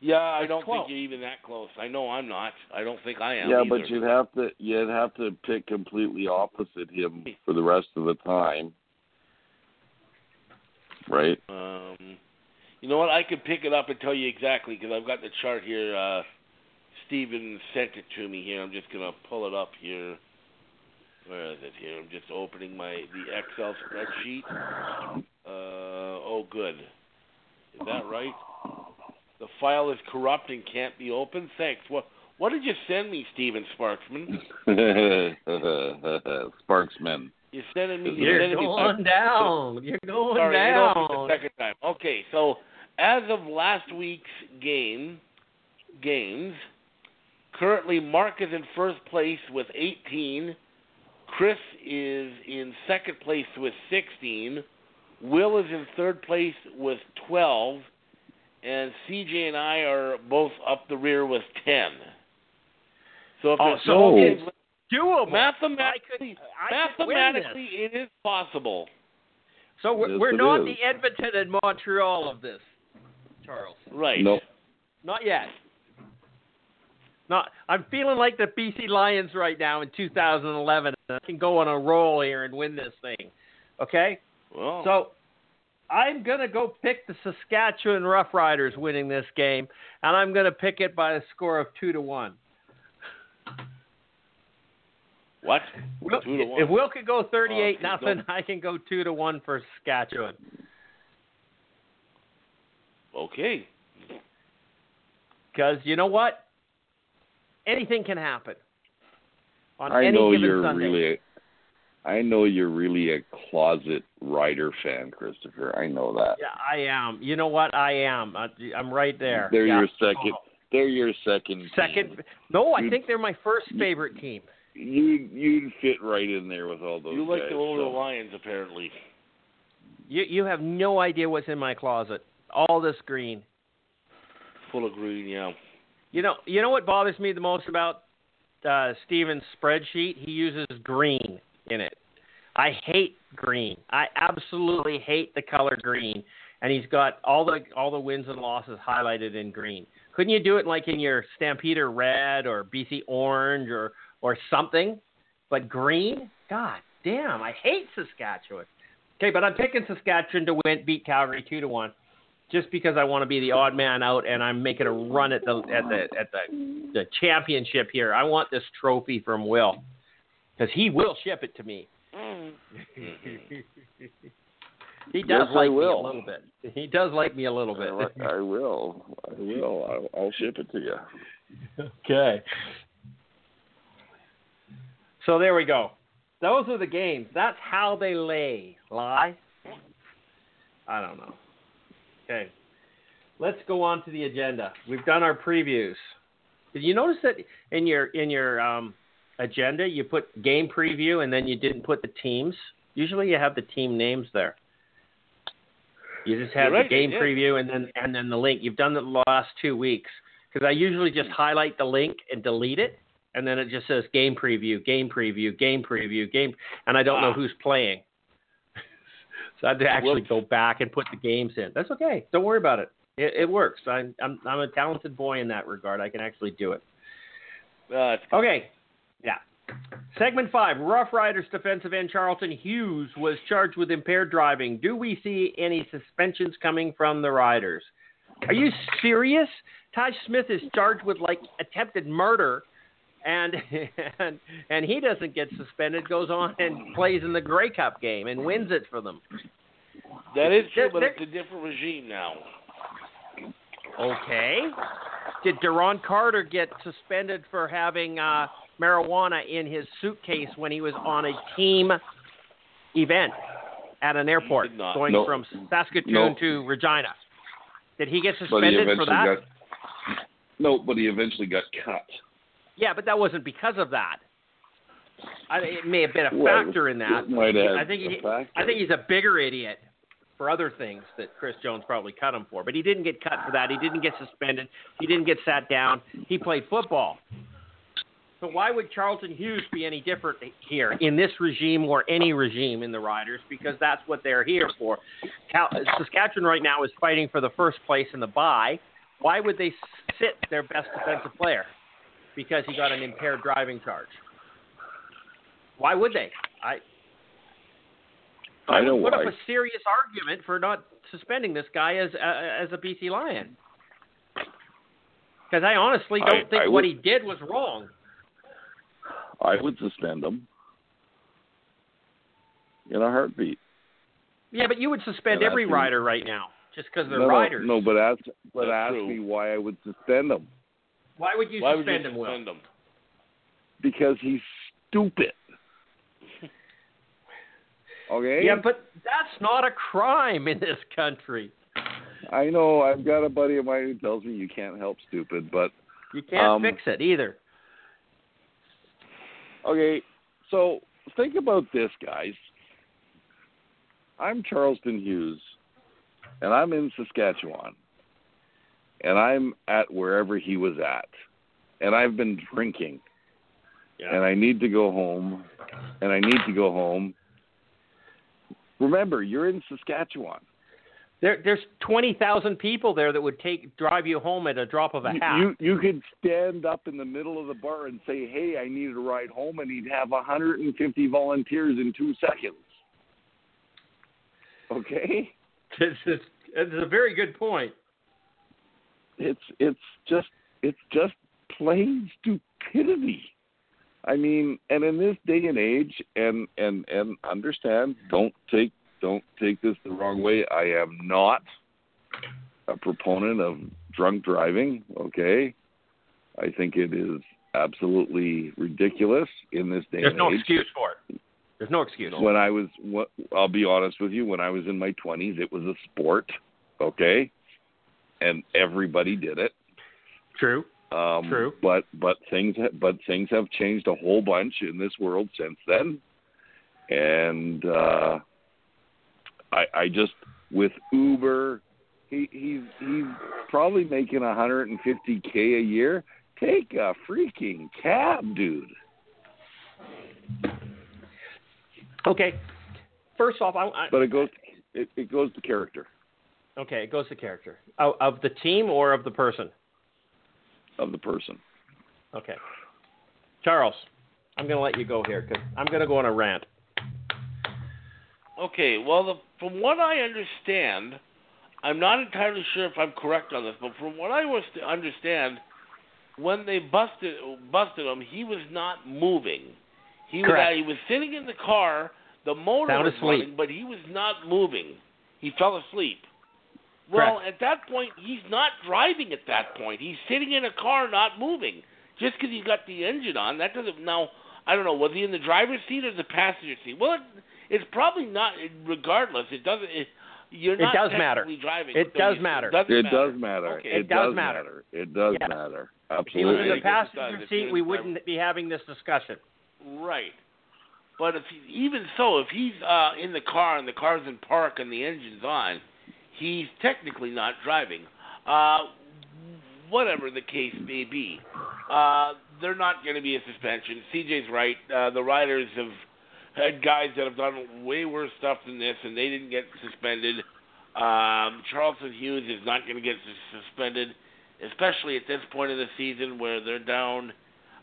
Yeah, I That's don't 12. think you're even that close. I know I'm not. I don't think I am. yeah, either. but you'd have to you'd have to pick completely opposite him for the rest of the time, right? Um, you know what? I could pick it up and tell you exactly because I've got the chart here. Uh, Steven sent it to me here. I'm just gonna pull it up here. Where is it here? I'm just opening my the Excel spreadsheet. Uh, oh, good. Is that right? The file is corrupt and can't be opened. Thanks. What What did you send me, Steven Sparksman? Sparksman. You're sending me? You're sending me going down. You're going Sorry, down. opened the second time. Okay, so as of last week's game games, currently Mark is in first place with 18. Chris is in second place with 16. Will is in third place with 12, and CJ and I are both up the rear with 10. So if Oh, so no it's games- Doable. mathematically, I could win this. mathematically, it is possible. So we're, Yes, we're not is. the Edmonton and Montreal of this, Charles. Right. Nope. Not yet. Not. I'm feeling like the BC Lions right now in 2011. I can go on a roll here and win this thing. Okay. Well, So I'm going to go pick the Saskatchewan Roughriders winning this game, and I'm going to pick it by a score of two to one. what? Will, Two to one. If Will could go 38 Oh, nothing, don't- I can go two to one for Saskatchewan. Okay. Because you know what? Anything can happen on I any know given you're Sunday. really. A, I know you're really a closet Rider fan, Christopher. I know that. Yeah, I am. You know what? I am. I, I'm right there. They're Yeah. your second. Oh. They're your second. Second. team. No, I You- think they're my first favorite team. You you'd fit right in there with all those. You like guys, the older so. Lions, apparently. You you have no idea what's in my closet. All this green. Full of green, yeah. You know, you know what bothers me the most about uh, Steven's spreadsheet? He uses green in it. I hate green. I absolutely hate the color green. And he's got all the all the wins and losses highlighted in green. Couldn't you do it like in your Stampeder red or BC orange or or something? But green? God damn! I hate Saskatchewan. Okay, but I'm picking Saskatchewan to win, beat Calgary two to one just because I want to be the odd man out and I'm making a run at the at the at the the championship here. I want this trophy from Will because he will ship it to me. Mm. he does Yes, like me a little bit. He does like me a little bit. I, I will. I will. I'll, I'll ship it to you. okay. So there we go. Those are the games. That's how they lay. Lie? I don't know. Okay. Let's go on to the agenda. We've done our previews. Did you notice that in your in your um, agenda you put game preview and then you didn't put the teams? Usually you have the team names there. You just have right, the game preview and then and then the link. You've done the last two weeks because I usually just highlight the link and delete it, and then it just says game preview, game preview, game preview, game, and I don't know Ah. who's playing. So I had to actually go back and put the games in. That's okay. Don't worry about it. It, it works. I'm, I'm I'm a talented boy in that regard. I can actually do it. Uh, Okay. Yeah. Segment five. Rough Riders defensive end Charleston Hughes was charged with impaired driving. Do we see any suspensions coming from the Riders? Are you serious? Taj Smith is charged with like attempted murder, and and and he doesn't get suspended. Goes on and plays in the Grey Cup game and wins it for them. that is true, but it's a different regime now. Okay. Did Duron Carter get suspended for having uh, marijuana in his suitcase when he was on a team event at an airport going No. from Saskatoon No. to Regina? Did he get But he suspended for that? got. No, but he eventually got cut. Yeah, but that wasn't because of that. I, it may have been a Well, factor in that. might have I think he. I think he's a bigger idiot for other things that Chris Jones probably cut him for. But he didn't get cut for that. He didn't get suspended. He didn't get sat down. He played football. So why would Charleston Hughes be any different here in this regime or any regime in the Riders? Because that's what they're here for. Cal- Saskatchewan right now is fighting for the first place in the bye. Why would they sit their best defensive player? Because he got an impaired driving charge. Why would they? I I know would put why. up a serious argument for not suspending this guy as uh, as a BC Lion. Because I honestly don't I- think I what would- he did was wrong. I would suspend him in a heartbeat. Yeah, but you would suspend Yeah, every that's- rider right now just because they're no, riders. No, no, but ask, but That's ask true. me why I would suspend him Why would you Why would suspend you him, Will? suspend him? because he's stupid. Okay. Yeah, but that's not a crime in this country. I know. I've got a buddy of mine who tells me you can't help stupid, but You can't Um, fix it either. Okay, so think about this, guys. I'm Charleston Hughes, and I'm in Saskatchewan, and I'm at wherever he was at, and I've been drinking, and I need to go home, and I need to go home. Remember, you're in Saskatchewan. There, there's twenty thousand people there that would take drive you home at a drop of a hat. You you could stand up in the middle of the bar and say, "Hey, I need a ride home," and he'd have 150 volunteers in two seconds. Okay, It's, it's, it's a very good point. It's it's just it's just plain stupidity. I mean, and in this day and age, and and and understand, don't take don't take this the wrong way. I am not a proponent of drunk driving. Okay, I think it is absolutely ridiculous in this day There's and no age. excuse for it. There's no excuse. When I was, what, I'll be honest with you, when I was in my 20s, it was a sport, okay, and everybody did it. True. Um, True. But but things ha- but things have changed a whole bunch in this world since then, and uh, I I just with Uber, he he's he's probably making 150k a year. Take a freaking cab, dude. Okay. First off, I, I But it goes it, it goes to character okay. It goes to character of, of the team or of the person. of the person. Okay. Charles, I'm going to let you go here because I'm going to go on a rant. Okay, well, the, from what I understand, I'm not entirely sure if I'm correct on this, but from what I was to understand, when they busted busted him, he was not moving. He was Correct. he was sitting in the car. The motor Sound was asleep. running, but he was not moving. He fell asleep. Well, at that point, he's not driving. At that point, he's sitting in a car, not moving. Just because he's got the engine on, that doesn't. Now, I don't know. Was he in the driver's seat or the passenger seat? Well, it, it's probably not. Regardless, it doesn't. It, you're It not does matter. technically driving. It does you- matter. Doesn't It matter. does matter. Okay. It, It does matter. It does Yes. matter. If he was in the passenger seat, we in the wouldn't be having this discussion. Right. But if he, even so, if he's uh, in the car and the car's in park and the engine's on, he's technically not driving. Uh, whatever the case may be, uh, they're not going to be a suspension. CJ's right. Uh, the riders have had guys that have done way worse stuff than this, and they didn't get suspended. Um, Charleston Hughes is not going to get suspended, especially at this point of the season where they're down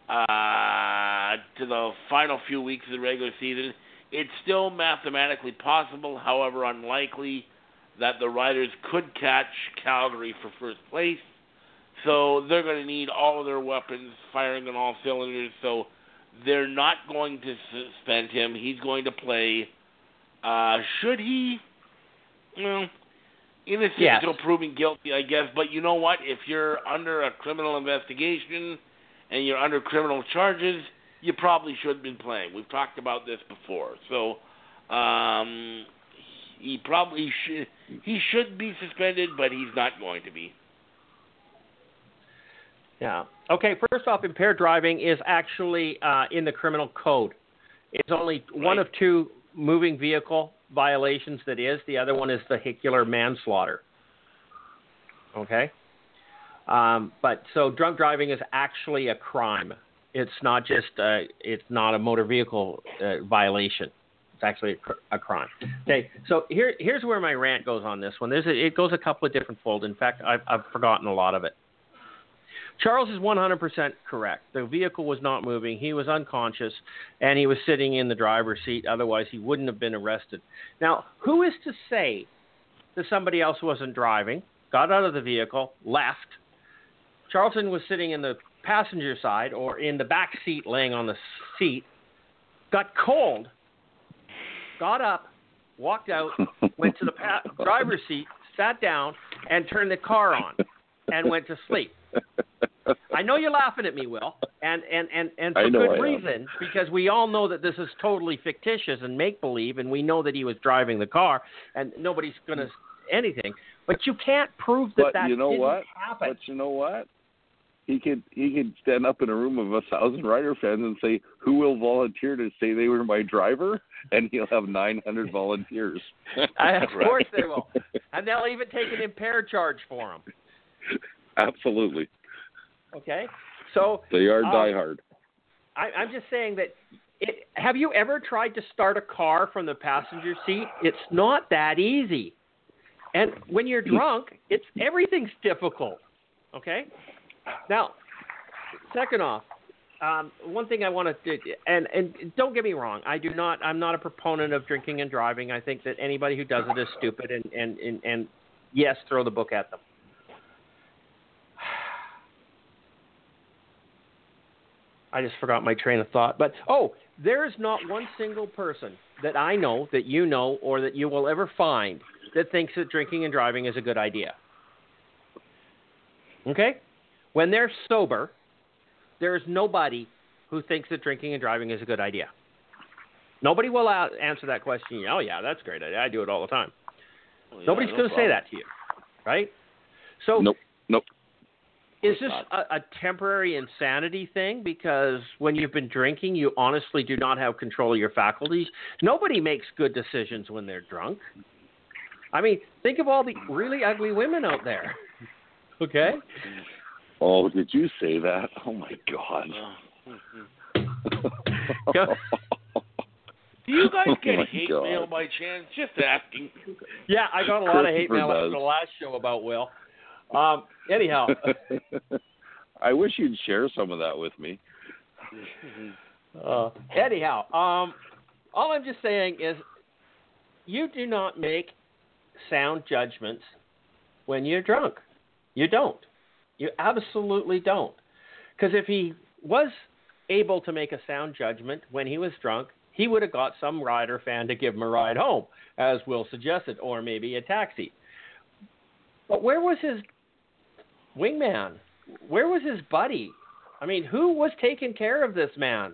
uh, to the final few weeks of the regular season. It's still mathematically possible, however unlikely, that the Riders could catch Calgary for first place. So they're going to need all of their weapons firing on all cylinders. So they're not going to suspend him. He's going to play. Uh, should he? Well, innocent Yes. until proven guilty, I guess. But you know what? If you're under a criminal investigation and you're under criminal charges, you probably should have been playing. We've talked about this before. So um, he probably should. He should be suspended, but he's not going to be. Yeah. Okay. First off, impaired driving is actually uh, in the criminal code. It's only one of two moving vehicle violations that is. The other one is vehicular manslaughter. Okay. Um, but so drunk driving is actually a crime. It's not just uh, it's not a motor vehicle uh, violation. It's actually a, a crime. Okay. So here here's where my rant goes on this one. There's a, it goes a couple of different fold. In fact, I've, I've forgotten a lot of it. Charles is 100% correct. The vehicle was not moving. He was unconscious, and he was sitting in the driver's seat. Otherwise, he wouldn't have been arrested. Now, who is to say that somebody else wasn't driving, got out of the vehicle, left? Charleston was sitting in the passenger side or in the back seat, laying on the seat, got cold, got up, walked out, went to the pa- driver's seat, sat down, and turned the car on, and went to sleep. I know you're laughing at me, Will, and and and and for good I am. reason because we all know that this is totally fictitious and make believe, and we know that he was driving the car, and nobody's going to anything. But you can't prove that But that you know didn't what? happen. But you know what? He could he could stand up in a room of a thousand rider fans and say, "Who will volunteer to say they were my driver?" And he'll have nine hundred volunteers. I, of course they will, and they'll even take an impair charge for him. Absolutely, Okay, so they are Um, diehard. I, I'm just saying that. It, have you ever tried to start a car from the passenger seat? It's not that easy. And when you're drunk, it's everything's difficult. Okay? Now, second off, um, one thing I want to and and don't get me wrong, I do not. I'm not a proponent of drinking and driving. I think that anybody who does it is stupid, and and and, and yes, throw the book at them. I just forgot my train of thought. But oh, there is not one single person that I know, that you know, or that you will ever find that thinks that drinking and driving is a good idea. Okay? When they're sober, there is nobody who thinks that drinking and driving is a good idea. Nobody will answer that question. Oh, yeah, that's great. I, I do it all the time. Well, yeah, Nobody's no going to say that to you, right? So Nope. Nope. is this a, a temporary insanity thing? Because when you've been drinking, you honestly do not have control of your faculties. Nobody makes good decisions when they're drunk. I mean, think of all the really ugly women out there. Okay? Oh, did you say that? Oh my God. Do you guys Oh get my hate God. mail by chance? Just asking. Yeah, I got a lot of hate Christopher mail after the last show about Will. Um, anyhow, I wish you'd share some of that with me. uh, anyhow, um, all I'm just saying is, you do not make sound judgments when you're drunk. You don't. You absolutely don't. Because if he was able to make a sound judgment when he was drunk, he would have got some rider fan to give him a ride home, as Will suggested, or maybe a taxi. But where was his wingman? Where was his buddy? I mean, who was taking care of this man?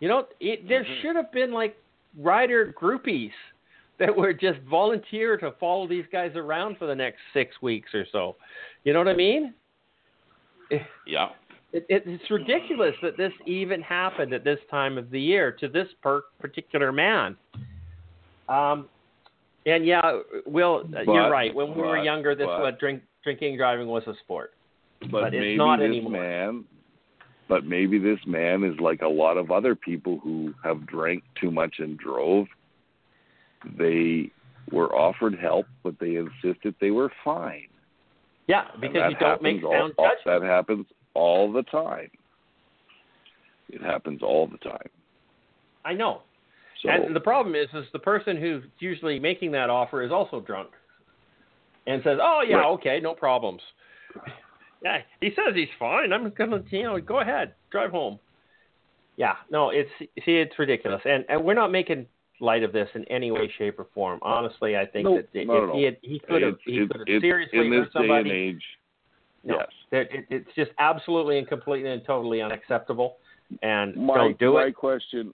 You know, it, there Mhm. should have been like rider groupies that were just volunteer to follow these guys around for the next six weeks or so. You know what I mean? Yeah. It, it, it's ridiculous that this even happened at this time of the year to this per- particular man. Um, and yeah, Will, uh, you're right. When we were younger, this but- was drink, drinking and driving was a sport. But, But it's maybe not this anymore. man, but maybe this man is like a lot of other people who have drank too much and drove. They were offered help, but they insisted they were fine. Yeah, because you don't make sound all, judgments. That happens all the time. It happens all the time. I know. So And the problem is, is the person who's usually making that offer is also drunk, and says, "Oh yeah, Right. okay, no problems." Yeah, he says he's fine. I'm gonna, you know, go ahead, drive home. Yeah, no, it's see, it's ridiculous, and and we're not making light of this in any way, shape, or form. Honestly, I think Nope, that if he had, he could have, he could have seriously in this hurt somebody. day and age. No, yes. that- it, it's just absolutely and completely and totally unacceptable, and My don't do my it. question,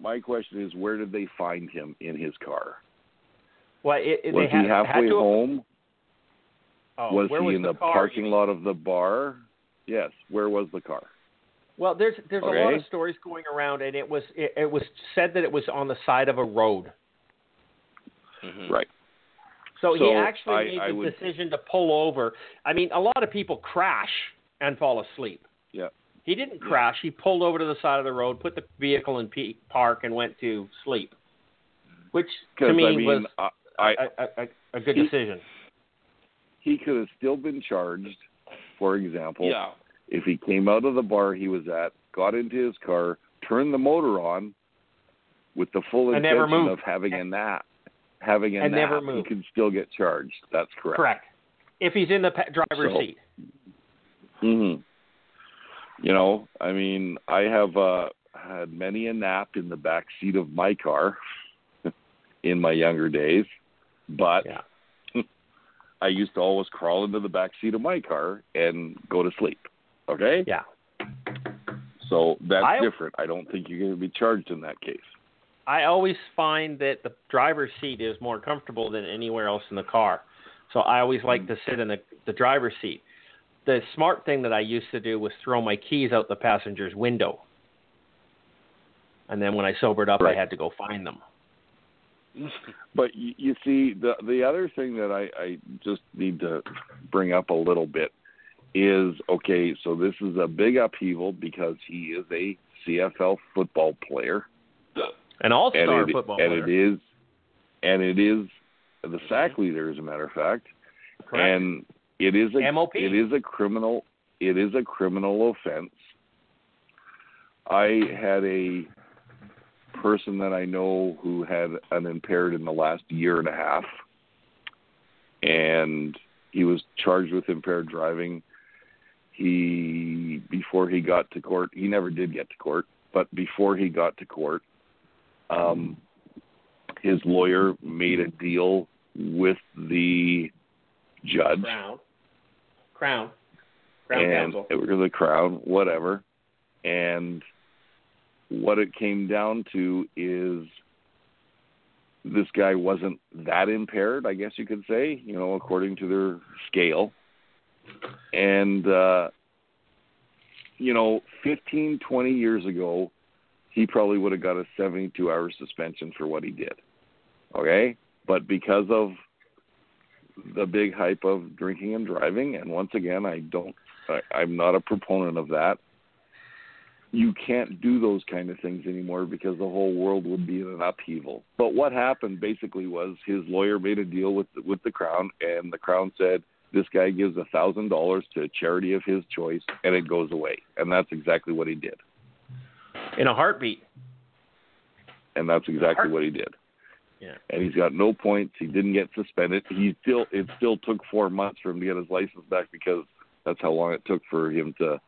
my question is, where did they find him in his car? Well, it, it- Was they had, he halfway had to home? oh, was he was in the, the, parking lot of the bar? Yes. Where was the car? Well, there's there's a lot of stories going around, and it was it, it was said that it was on the side of a road. Mhm. Right. So, he actually I- made I the would- decision to pull over. I mean, a lot of people crash and fall asleep. Yeah. He didn't crash. He pulled over to the side of the road, put the vehicle in P- park, and went to sleep, which to me I mean, was I, I a, a, a, a good He- decision. he could have still been charged. For example, Yeah. If he came out of the bar he was at, got into his car, turned the motor on, with the full intention moved. of having a nap, having a And nap, never he can still get charged. That's correct. Correct. If he's in the driver's So- seat. hmm You know, I mean, I have uh, had many a nap in the back seat of my car in my younger days, but Yeah. I used to always crawl into the back seat of my car and go to sleep. Okay? Yeah. So that's I- different. I don't think you're going to be charged in that case. I always find that the driver's seat is more comfortable than anywhere else in the car. So I always like hmm. to sit in the, the driver's seat. The smart thing that I used to do was throw my keys out the passenger's window. And then when I sobered up, Right. I had to go find them. But you, you see, the the other thing that I, I just need to bring up a little bit is okay. So this is a big upheaval because he is a CFL football player, An all-star and it, football and player. it is, and it is the sack leader, as a matter of fact, Correct. and it is a MOP. it is a criminal it is a criminal offense. I had a person that I know who had an impaired in the last year and a half, and he was charged with impaired driving. He before he got to court, he never did get to court, but before he got to court, um, his lawyer made a deal with the judge Crown. Crown. Crown and Council. it was the crown, whatever. And what it came down to is this guy wasn't that impaired, I guess you could say, you know, according to their scale. And uh you know, 15, 20 years ago, he probably would have got a 72 hour suspension for what he did. Okay? But because of the big hype of drinking and driving, and once again, I don't, I, I'm not a proponent of that. You can't do those kind of things anymore because the whole world would be in an upheaval. But what happened basically was his lawyer made a deal with the, with the crown, and the crown said this guy gives a thousand dollars to a charity of his choice, and it goes away. And that's exactly what he did. In a heartbeat. And that's exactly what he did. Yeah. and he's got no points. He didn't get suspended. He still it still took four months for him to get his license back because that's how long it took for him to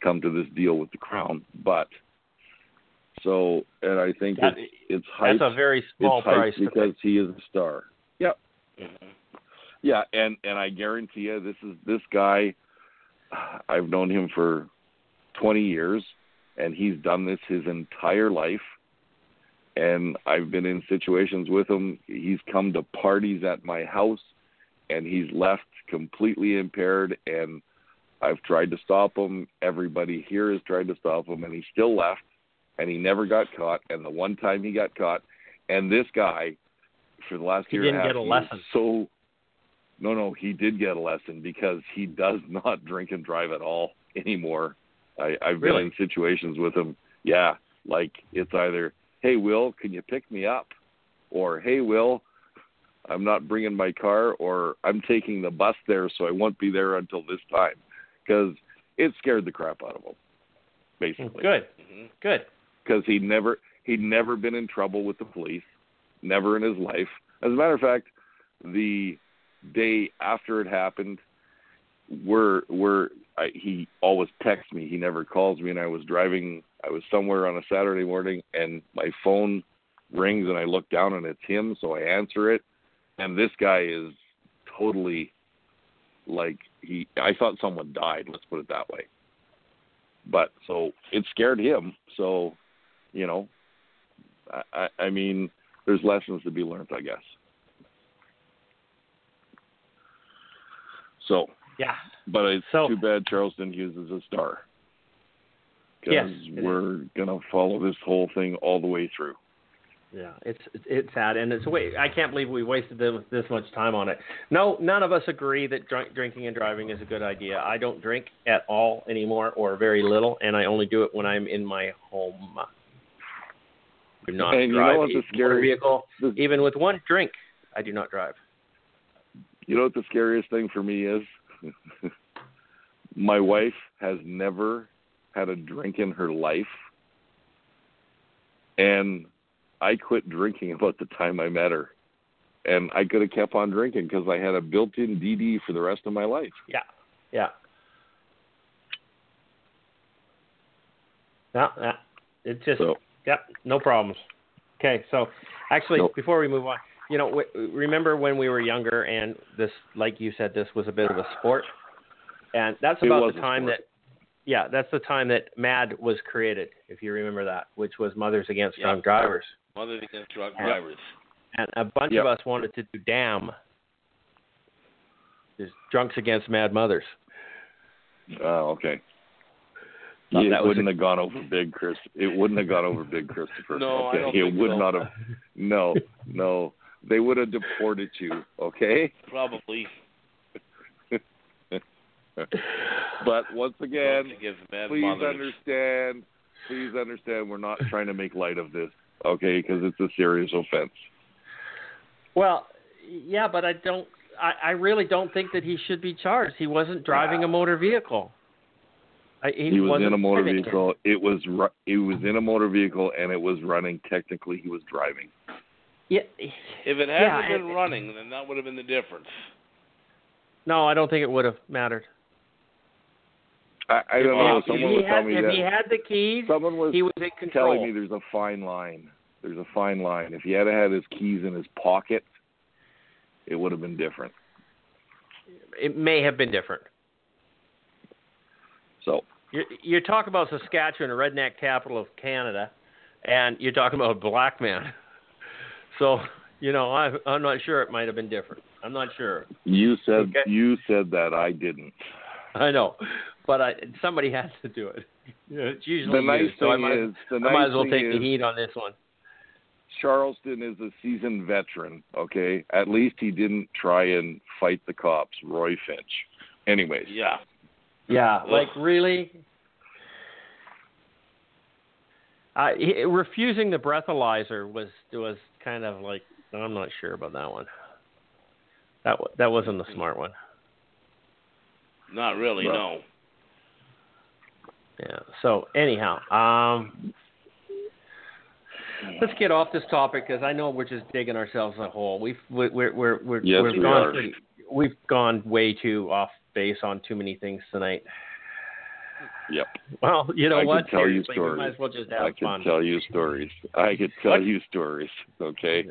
come to this deal with the crown. But so and I think That- it's it's hype. That's a very small price. because he is a star. Yep. Mhm. Yeah, and and I guarantee you, this is this guy. I've known him for 20 years, and he's done this his entire life. And I've been in situations with him. He's come to parties at my house, and he's left completely impaired. And I've tried to stop him. Everybody here has tried to stop him, and he still left, and he never got caught. And the one time he got caught, and this guy, for the last He year and didn't a half, get a he lesson. was So, no, no, he did get a lesson because he does not drink and drive at all anymore. I, I've Really? been in situations with him. Yeah, like it's either, hey Will, can you pick me up, or hey Will, I'm not bringing my car, or I'm taking the bus there, so I won't be there until this time, because it scared the crap out of him, basically Good. Mhm. Good. because he'd never he'd never been in trouble with the police, never in his life. As a matter of fact, the day after it happened, we're we're I, he always texts me. He never calls me, and I was driving. I was somewhere on a Saturday morning, and my phone rings, and I look down, and it's him. So I answer it, and this guy is totally like he. I thought someone died. Let's put it that way. But so it scared him. So you know, I, I mean, there's lessons to be learned, I guess. So, Yeah. but it's So- too bad Charleston Hughes is a star. Yes, Because is. we're gonna follow this whole thing all the way through. Yeah, it's it's sad, and it's wait. I can't believe we wasted this, this much time on it. No, none of us agree that drink, drinking and driving is a good idea. I don't drink at all anymore, or very little, and I only do it when I'm in my home. Do not And you know drive what the a scary- vehicle, the- even with one drink. I do not drive. You know what the scariest thing for me is? My wife has never had a drink in her life. And I quit drinking about the time I met her. And I could have kept on drinking because I had a built in DD for the rest of my life. Yeah, yeah. Yeah, yeah. It just So, Yep, no problems. Okay, so actually, Nope. before we move on, you know, w- remember when we were younger and this, like you said, this was a bit of a sport, and that's It about the time that, yeah, that's the time that MAD was created, if you remember that, which was Mothers Against. Drunk Drivers, Mothers against drunk drivers. and a bunch Yep. of us wanted to do DAM, is Drunks Against Mad Mothers. oh, okay. Thought it that wouldn't a- have gone over big, Chris. It wouldn't have gone over big, Christopher. No, I okay? don't it would so. not have. No, no. They would have deported you. Okay. Probably. But once again, Drunks against mad please mothers. understand. Please understand. We're not trying to make light of this, okay? Because it's a serious offense. Well, Yeah, but I don't. I, I really don't think that he should be charged. He wasn't driving a motor vehicle. I, he, He was wasn't in a motor driving it. vehicle. It was ru- it was in a motor vehicle and it was running. Technically, he was driving. Yeah. If it hadn't been and- running, then that would have been the difference. No, I don't think it would have mattered. I, I don't know. If Someone he was had, telling me if that. he had the keys, someone was he was in control. telling me there's a fine line. There's a fine line. If he had had his keys in his pocket, it would have been different. it may have been different. So You're, you're talking about Saskatchewan, the redneck capital of Canada, and you're talking about a black man. So, you know, I, I'm not sure it might have been different. I'm not sure. you said Okay. you said that I didn't. I know, but I, somebody has to do it. You know, it's usually The nice you, so I might, is, the I nice might as well take is, the heat on this one. Charleston is a seasoned veteran. Okay, at least he didn't try and fight the cops. Roy Finch. Anyways, Yeah. Yeah, like really. Uh, he, refusing the breathalyzer was was kind of like I'm not sure about that one. That that wasn't the smart one. Not really, Right. no. Yeah. So anyhow, um, let's get off this topic because I know we're just digging ourselves a hole. We've we're we're we're, we're Yes, we've we gone pretty- we've gone way too off base on too many things tonight. Yep. Well, you know I could what? tell you Seriously, we might stories. as well just have I can fun. tell you stories. I could tell What? you stories. Okay.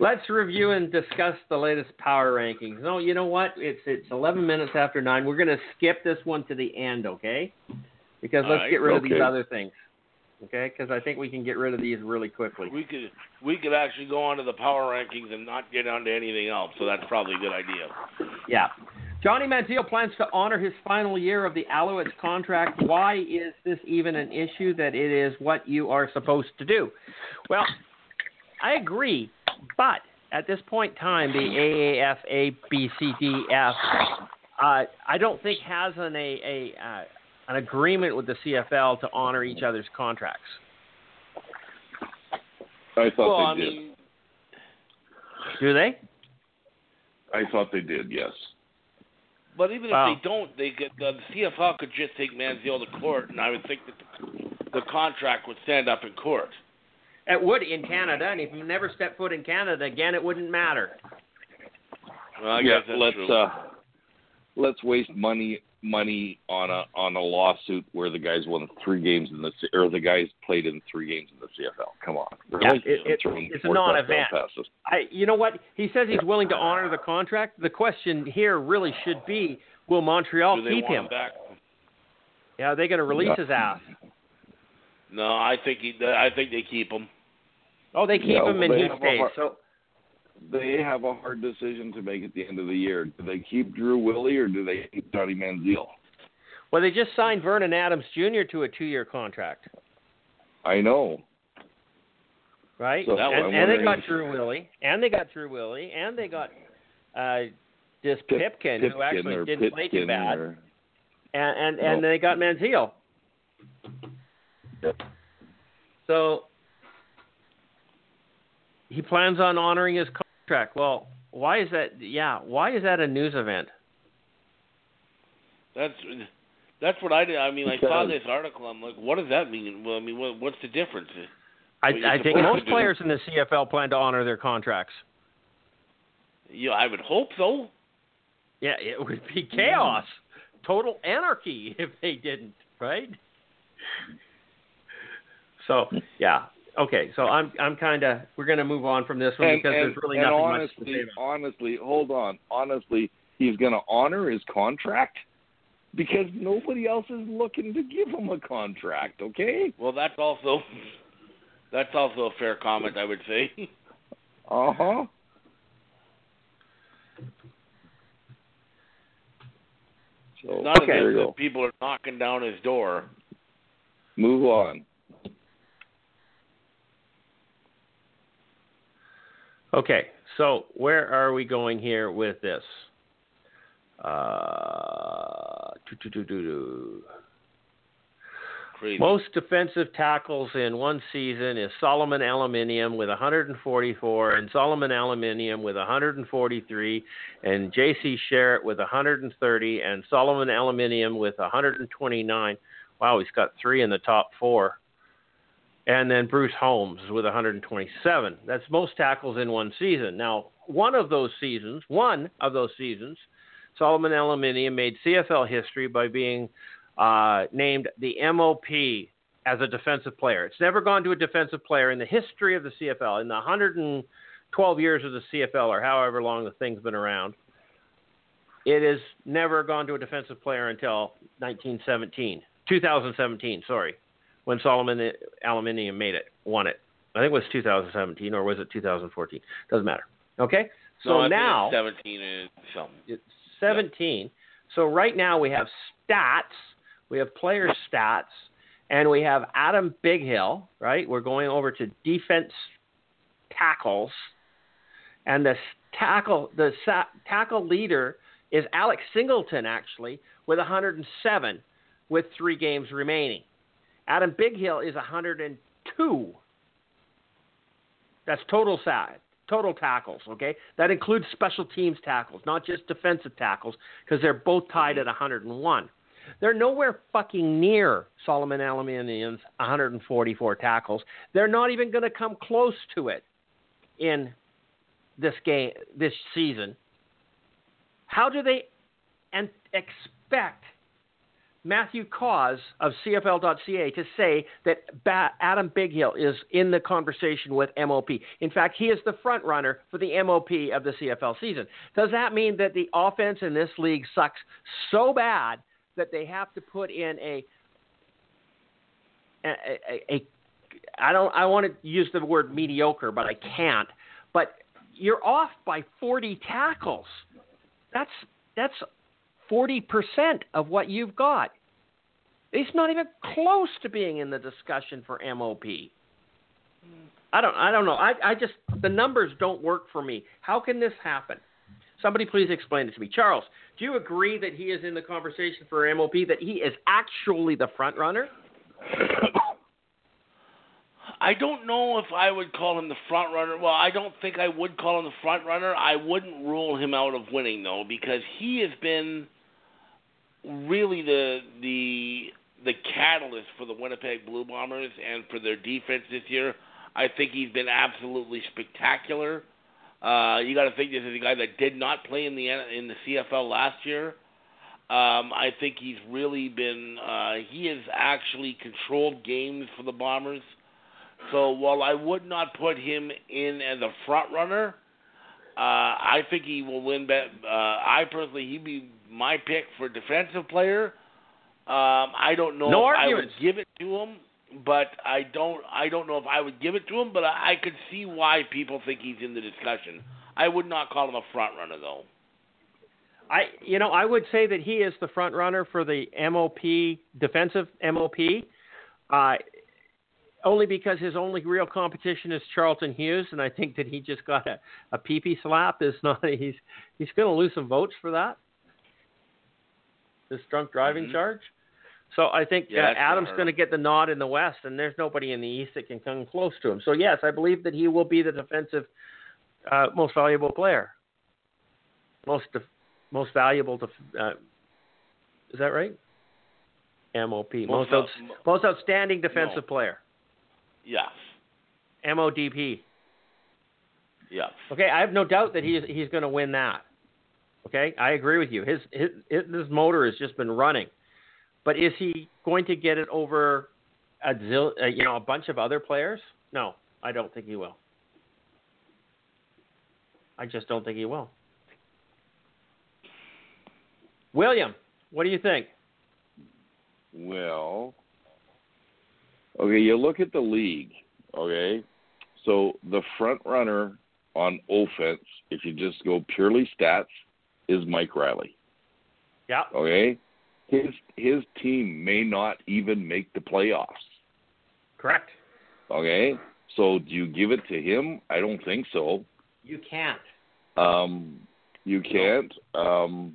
Let's review and discuss the latest power rankings. No, you know what? It's it's 11 minutes after nine. We're going to skip this one to the end, okay? Because let's Alright. get rid of these other things, okay? Because I think we can get rid of these really quickly. We could we could actually go on to the power rankings and not get onto anything else, so that's probably a good idea. Yeah. Johnny Manziel plans to honor his final year of the Alouettes contract. Why is this even an issue that it is what you are supposed to do? Well, I agree, but at this point in time, the AAF, ABCDF, uh, I don't think has an, a, a, uh, an agreement with the CFL to honor each other's contracts. I thought well, they I did. mean, Do they? I thought they did. Yes. But even Wow. if they don't, they could, the CFL could just take Manziel to court, and I would think that the, the contract would stand up in court. It would in Canada, and if you never step foot in Canada again, it wouldn't matter. Well, I yeah. guess that's let's true. uh, let's waste money money on a on a lawsuit where the guys won three games in the or the guys played in three games in the CFL. Come on. Yeah, Really? it- it- it's a non-event. I, you know what? He says he's willing to honor the contract. The question here really should be, will Montreal keep him? back? Yeah, are they going to release Yeah. his ass? No, I think he. I think they keep him. Oh, they keep Yeah, him well, and he stays. So They have a hard decision to make at the end of the year. Do they keep Drew Willy or do they keep Johnny Manziel? well, they just signed Vernon Adams Jr. to a two-year contract, I know. right? So and, and they got Drew Willy, and they got Drew Willy, and they got uh, this Pip- Pipkin, Pipkin who actually didn't play too bad, or- and and, and No. they got Manziel. Yep. So he plans on honoring his contract. Well, why is that? Yeah, why is that a news event? That's that's what I did. I mean, I saw this article. I'm like, what does that mean? Well, I mean, what, what's the difference? I, What you're I think most players in the CFL plan to honor their contracts. Yeah, I would hope so. Yeah, it would be chaos, total anarchy if they didn't, right? So yeah, okay. So I'm I'm kind of we're going to move on from this one And, because and, there's really and nothing honestly, much to say. About. honestly, hold on. Honestly, he's going to honor his contract because nobody else is looking to give him a contract. Okay. Well, that's also that's also a fair comment, I would say. Uh huh. So Not Okay. as if you the go. people are knocking down his door. Move on. Okay, so where are we going here with this? Uh, Most defensive tackles in one season is Solomon Elimimian with 144, and Solomon Elimimian with 143, and J.C. Sherritt with 130, and Solomon Elimimian with 129. Wow, he's got three in the top four. And then Bruce Holmes with 127. That's most tackles in one season. Now, one of those seasons, one of those seasons, Solomon Elimimian made CFL history by being uh, named the MOP as a defensive player. It's never gone to a defensive player in the history of the CFL, in the 112 years of the CFL, or however long the thing's been around. It has never gone to a defensive player until 1917, 2017, sorry, when Solomon Elimimian made it, won it. I think it was 2017 or was it 2014? Doesn't matter. Okay? So no, now 17 and something. it's 17. So right now we have stats, we have player stats, and we have Adam Bighill, right? We're going over to defense tackles. And the tackle the sa- tackle leader is Alex Singleton actually with 107 with 3 games remaining. Adam Bighill is 102. That's total sa- total tackles, okay? That includes special teams tackles, not just defensive tackles, because they're both tied at 101. They're nowhere fucking near Solomon Elimimian's 144 tackles. They're not even going to come close to it in this game this season. How do they and expect Matthew Cauz of CFL.ca to say that ba- Adam Bighill is in the conversation with MOP. In fact, he is the front runner for the MOP of the CFL season. Does that mean that the offense in this league sucks so bad that they have to put in a a, a, a I don't I want to use the word mediocre, but I can't. But you're off by 40 tackles. That's that's 40% of what you've got. It's not even close to being in the discussion for MOP. I don't I don't know. I, I just the numbers don't work for me. How can this happen? Somebody please explain it to me. Charles, do you agree that he is in the conversation for MOP that he is actually the front runner? I don't know if I would call him the front runner. Well, I don't think I would call him the front runner. I wouldn't rule him out of winning though, because he has been really the the the catalyst for the Winnipeg Blue Bombers and for their defense this year. I think he's been absolutely spectacular. Uh, you got to think this is a guy that did not play in the in the CFL last year. Um, I think he's really been uh, he has actually controlled games for the Bombers. So while I would not put him in as a front runner, uh, I think he will win. Bet. Uh, I personally, he'd be my pick for defensive player. Um, I don't know No if I would give it to him, but I don't. I don't know if I would give it to him, but I, I could see why people think he's in the discussion. I would not call him a front runner though. I you know I would say that he is the front runner for the MOP defensive MOP, uh, only because his only real competition is Charleston Hughes, and I think that he just got a a pee slap. Is not he's he's going to lose some votes for that. This drunk driving Mhm. charge. So I think Yeah, uh, Adam's going to get the nod in the West, and there's nobody in the East that can come close to him. So yes, I believe that he will be the defensive uh, most valuable player, most def- most valuable. Def- uh, is that right? MOP, most outs- most outstanding defensive No. player. Yes. MODP. Yes. Okay, I have no doubt that he's he's going to win that. Okay, I agree with you. His, his his motor has just been running, but is he going to get it over a zil, uh, you know a bunch of other players? No, I don't think he will. I just don't think he will. William, what do you think? Well, okay, you look at the league, okay? So the front runner on offense, if you just go purely stats, is Mike Reilly. Yeah, Okay? His his team may not even make the playoffs. correct. Okay? So do you give it to him? I don't think so. You can't. Um you can't. Um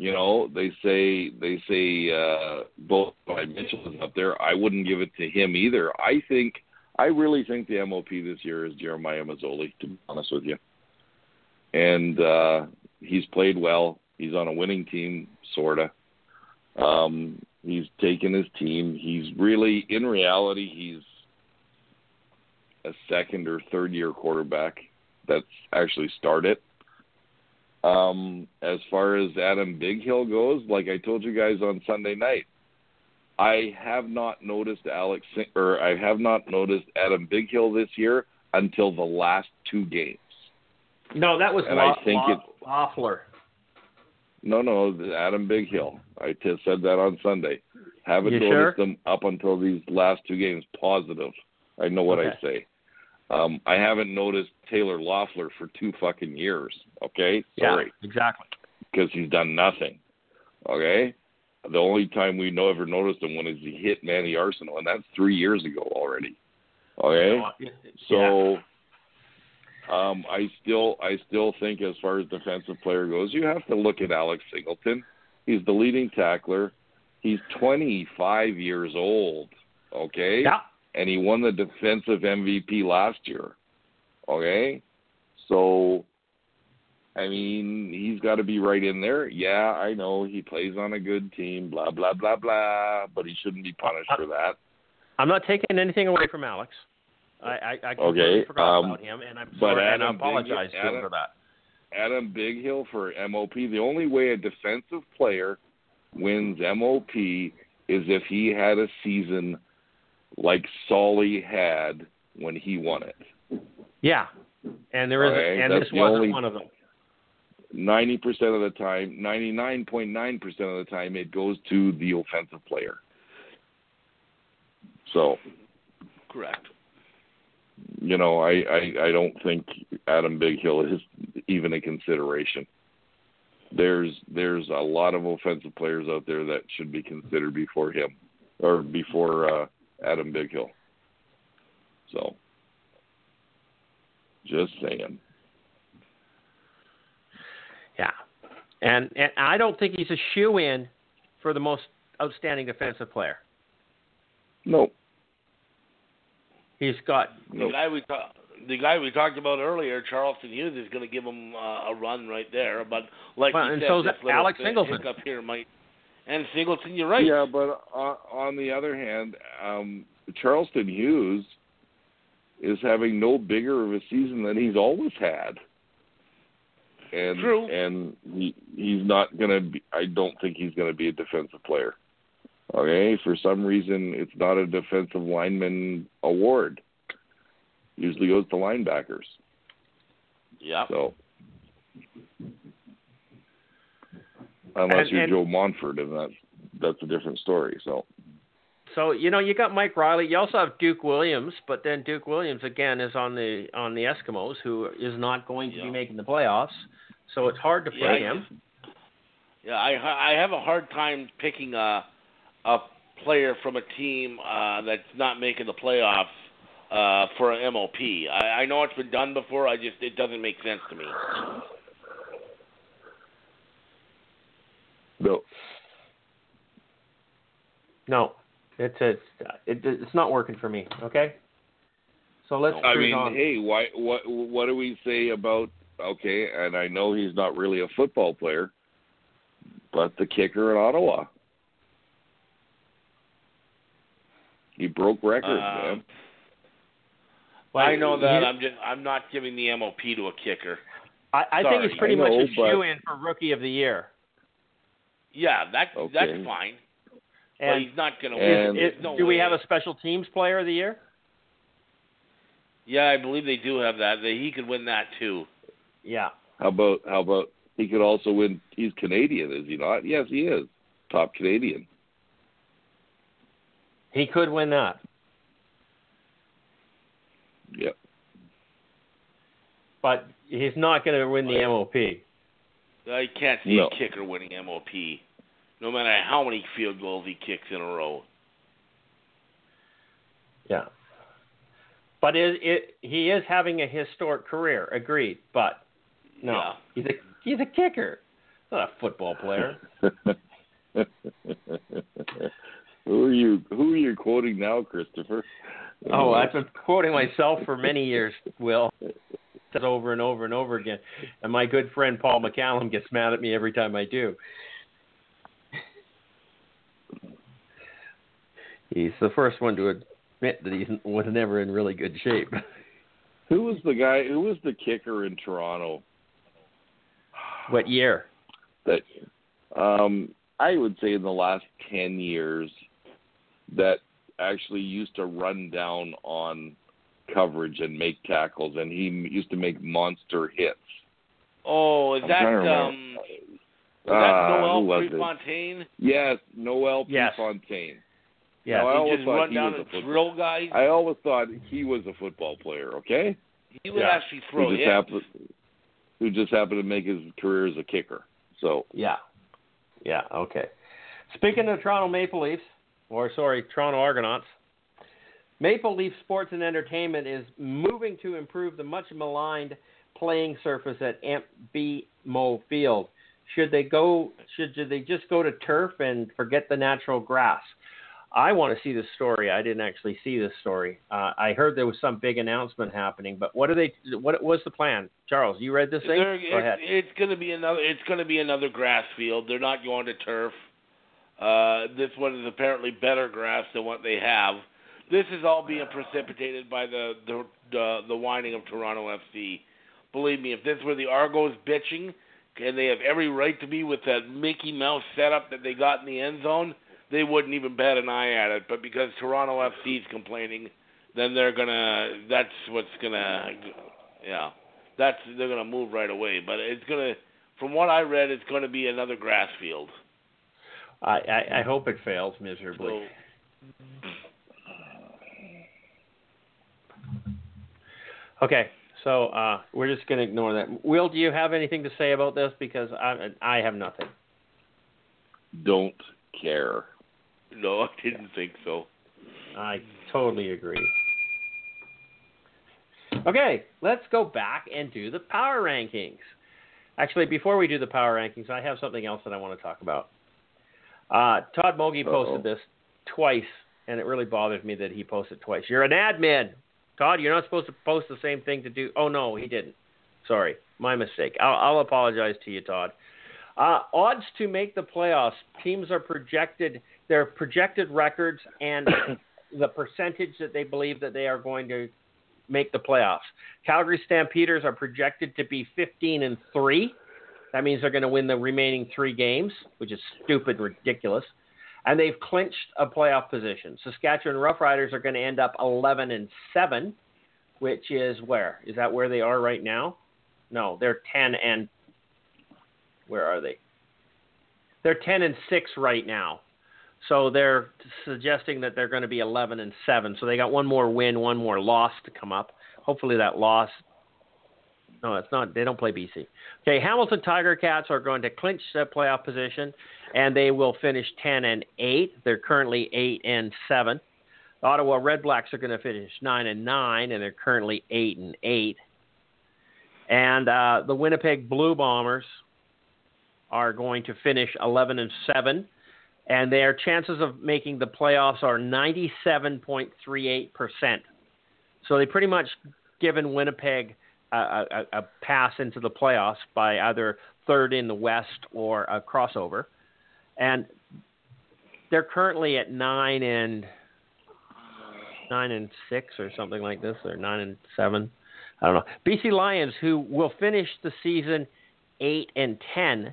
you know, they say they say uh, Bo Levi Mitchell is up there. I wouldn't give it to him either. I think I really think the MOP this year is Jeremiah Masoli, To be honest with you, and uh, he's played well. He's on a winning team, sorta. Um, he's taken his team. He's really, in reality, he's a second or third year quarterback that's actually started. Um, as far as Adam Bighill goes, like I told you guys on Sunday night, I have not noticed Alex or I have not noticed Adam Bighill this year until the last two games. No, that was And I think Lo- it- Loffler. No, no, Adam Bighill. I t- said that on Sunday. Haven't You noticed sure? them up until these last two games. Positive. I know what I say. Um, I haven't noticed Taylor Loffler for two fucking years. Okay, sorry. Yeah, exactly. because he's done nothing. Okay, the only time we know ever noticed him when is he hit Manny Arceneaux, and that's three years ago already. Okay, Yeah. so um, I still I still think as far as defensive player goes, you have to look at Alex Singleton. He's the leading tackler. He's 25 years old. Okay, yeah, and he won the defensive MVP last year. Okay? So I mean, he's got to be right in there. Yeah, I know he plays on a good team, blah blah blah blah, but he shouldn't be punished for that. I'm not taking anything away from Alex. I I, I completely Okay, forgot um, about him, and I'm but sorry, and I Adam Big- apologize to him Adam- for that. Adam Bighill for MOP. The only way a defensive player wins MOP is if he had a season like Solly had when he won it. Yeah, and there is, Okay, and that's this wasn't only- one of them. ninety percent of the time, ninety nine point nine percent of the time, it goes to the offensive player. So, Correct. you know, I, I, I don't think Adam Bighill is even a consideration. There's there's a lot of offensive players out there that should be considered before him or before uh, Adam Bighill. So, just saying. Yeah, and and I don't think he's a shoe in for the most outstanding defensive player. Nope. He's got The guy we ta- the guy we talked about earlier, Charleston Hughes, is going to give him uh, a run right there. But like Well, you and said, so's this Alex Singleton. hiccup here might. And Singleton, you're right. Yeah, but on, on the other hand, um, Charleston Hughes is having no bigger of a season than he's always had. And True. and he he's not gonna be I don't think he's gonna be a defensive player. Okay? For some reason it's not a defensive lineman award. Usually goes to linebackers. Yeah. So unless And- you're and- Joe Montford and that's that's a different story. So So you know you got Mike Reilly. You also have Duke Williams, but then Duke Williams again is on the on the Eskimos, who is not going to Yeah. be making the playoffs. So it's hard to Yeah, play I- him. Yeah, I I have a hard time picking a a player from a team uh, that's not making the playoffs uh, for an MOP. I, I know it's been done before. I just it doesn't make sense to me. No. No, it's it's it, it's not working for me. Okay. So let's I mean, on. hey, why? What? What do we say about? Okay, and I know he's not really a football player, but the kicker in Ottawa, he broke records, Um, man. Well, I know that. I'm just I'm not giving the MOP to a kicker. I, I think he's pretty I much a shoe in for rookie of the year. Yeah, that Okay. that's fine. But he's not going to win. is- There's no do we have a special teams player of the year? Yeah, I believe they do have that. That he could win that too. Yeah. How about? How about? He could also win. He's Canadian, is he not? Yes, he is. Top Canadian. He could win that. Yep. But he's not going to win the MOP. I can't see No. a kicker winning MOP, no matter how many field goals he kicks in a row. Yeah. But it, it, he is having a historic career. Agreed. But no, Yeah. he's a he's a kicker. Not a football player. who are you? Who are you quoting now, Christopher? Oh, I've been quoting myself for many years, Will. Over and over and over again, and my good friend Paul McCallum gets mad at me every time I do. He's the first one to admit that he was never in really good shape. Who was the guy? Who was the kicker in Toronto? What year? That um, I would say in the last ten years that actually used to run down on coverage and make tackles, and he used to make monster hits. Oh, is I'm that trying to remember. um? Was Uh, that who Noel was it? Prefontaine? Yes, Noel Yes. Prefontaine. Yeah, No, I He always just thought run he down was a drill guys. I always thought he was a football player. Okay, he would Yeah. actually throw who just hits. happened, who just happened to make his career as a kicker. So Yeah. Yeah, okay. Speaking of Toronto Maple Leafs, or sorry, Toronto Argonauts, Maple Leaf Sports and Entertainment is moving to improve the much maligned playing surface at Amp BMO Field. Should they go should they just go to turf and forget the natural grass? I want to see this story. I didn't actually see this story. Uh, I heard there was some big announcement happening, but what are they? What was the plan, Charles? You read this thing? They're- Go ahead. it's, it's going to be another. It's going to be another grass field. They're not going to turf. Uh, this one is apparently better grass than what they have. This is all being precipitated by the the the, the whining of Toronto FC. Believe me, if this were the Argos bitching, and they have every right to be with that Mickey Mouse setup that they got in the end zone, they wouldn't even bat an eye at it. But because Toronto FC is complaining, then they're gonna. That's what's gonna. Yeah, that's they're gonna move right away. But it's gonna. From what I read, it's going to be another grass field. I, I, I hope it fails miserably. So Okay, so uh, we're just going to ignore that. Will, do you have anything to say about this? Because I, I have nothing. don't care. no, I didn't think so. I totally agree. Okay, let's go back and do the power rankings. Actually, before we do the power rankings, I have something else that I want to talk about. Uh, Todd Mogi posted Uh-oh. this twice, and it really bothered me that he posted twice. You're an admin, Todd. You're not supposed to post the same thing to do. Oh no, he didn't. Sorry, my mistake. I'll, I'll apologize to you, Todd. Uh, odds to make the playoffs. Teams are projected. Their projected records and the percentage that they believe that they are going to make the playoffs. Calgary Stampeders are projected to be 15 and 3. That means they're going to win the remaining 3 games, which is stupid ridiculous. And they've clinched a playoff position. Saskatchewan Roughriders are going to end up 11 and 7, which is where? Is that where they are right now? No, they're 10 and where are they? They're 10 and 6 right now. So they're suggesting that they're going to be 11 and 7. So they got one more win, one more loss to come up. Hopefully that loss. No, it's not. They don't play BC. Okay, Hamilton Tiger Cats are going to clinch the playoff position, and they will finish 10 and 8. They're currently 8 and 7. The Ottawa Red Blacks are going to finish 9 and 9, and they're currently 8 and 8. And uh, the Winnipeg Blue Bombers are going to finish 11 and 7 and their chances of making the playoffs are 97.38%. So they pretty much given Winnipeg a, a, pass into the playoffs by either third in the West or a crossover. And they're currently at nine and nine and six or something like this, or nine and seven. I don't know. BC Lions, who will finish the season eight and ten,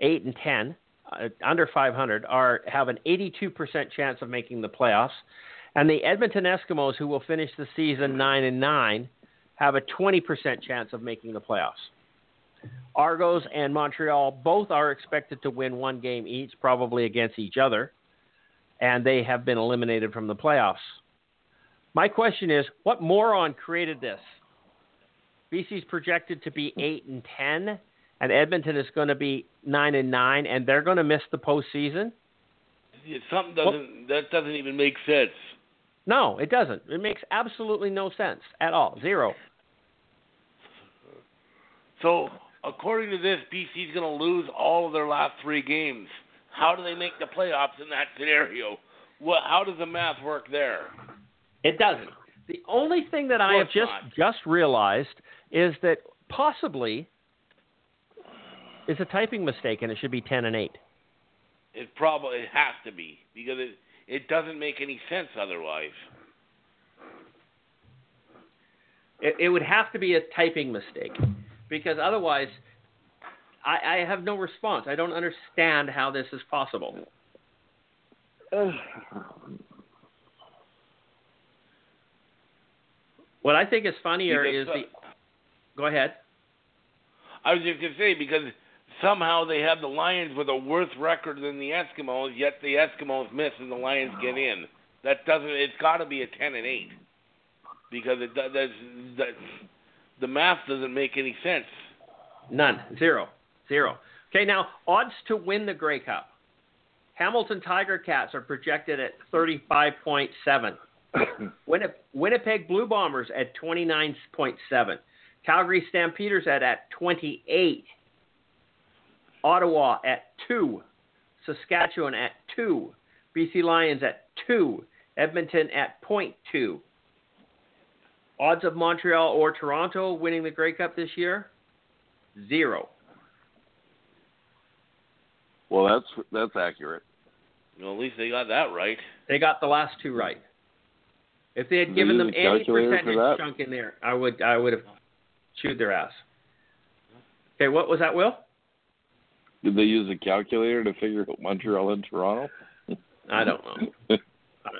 eight and ten, uh, under 500 are have an 82% chance of making the playoffs, and the Edmonton Eskimos, who will finish the season nine and nine, have a 20% chance of making the playoffs. Argos and Montreal both are expected to win one game each, probably against each other, and they have been eliminated from the playoffs. My question is, what moron created this? BC's projected to be eight and ten and Edmonton is going to be nine and nine, and they're going to miss the postseason. Something doesn't. That doesn't even make sense. No, it doesn't. It makes absolutely no sense at all. Zero. So according to this, BC's going to lose all of their last three games. How do they make the playoffs in that scenario? What? How does the math work there? It doesn't. The only thing that I have just just realized is that possibly it's a typing mistake and it should be ten and eight. It probably it has to be because it it doesn't make any sense otherwise. It, it would have to be a typing mistake because otherwise, I, I have no response. I don't understand how this is possible. What I think is funnier is the. Go ahead. I was just going to say because somehow they have the Lions with a worse record than the Eskimos, yet the Eskimos miss and the Lions get in. That doesn't. It's got to be a ten and eight because it does. That's, that, the math doesn't make any sense. None. Zero. Zero. Okay, now odds to win the Grey Cup. Hamilton Tiger Cats are projected at 35.7. Winnip- Winnipeg Blue Bombers at 29.7. Calgary Stampeders at, at 28. Ottawa at 2. Saskatchewan at 2. BC Lions at 2. Edmonton at 0.2. Odds of Montreal or Toronto winning the Grey Cup this year? Zero. Well, that's that's accurate. Well, at least they got that right. They got the last two right. If they had They given them use a any percentage chunk in there, I would I would have chewed their ass. Okay, what was that, Will? Did they use a calculator to figure out Montreal and Toronto? I don't know.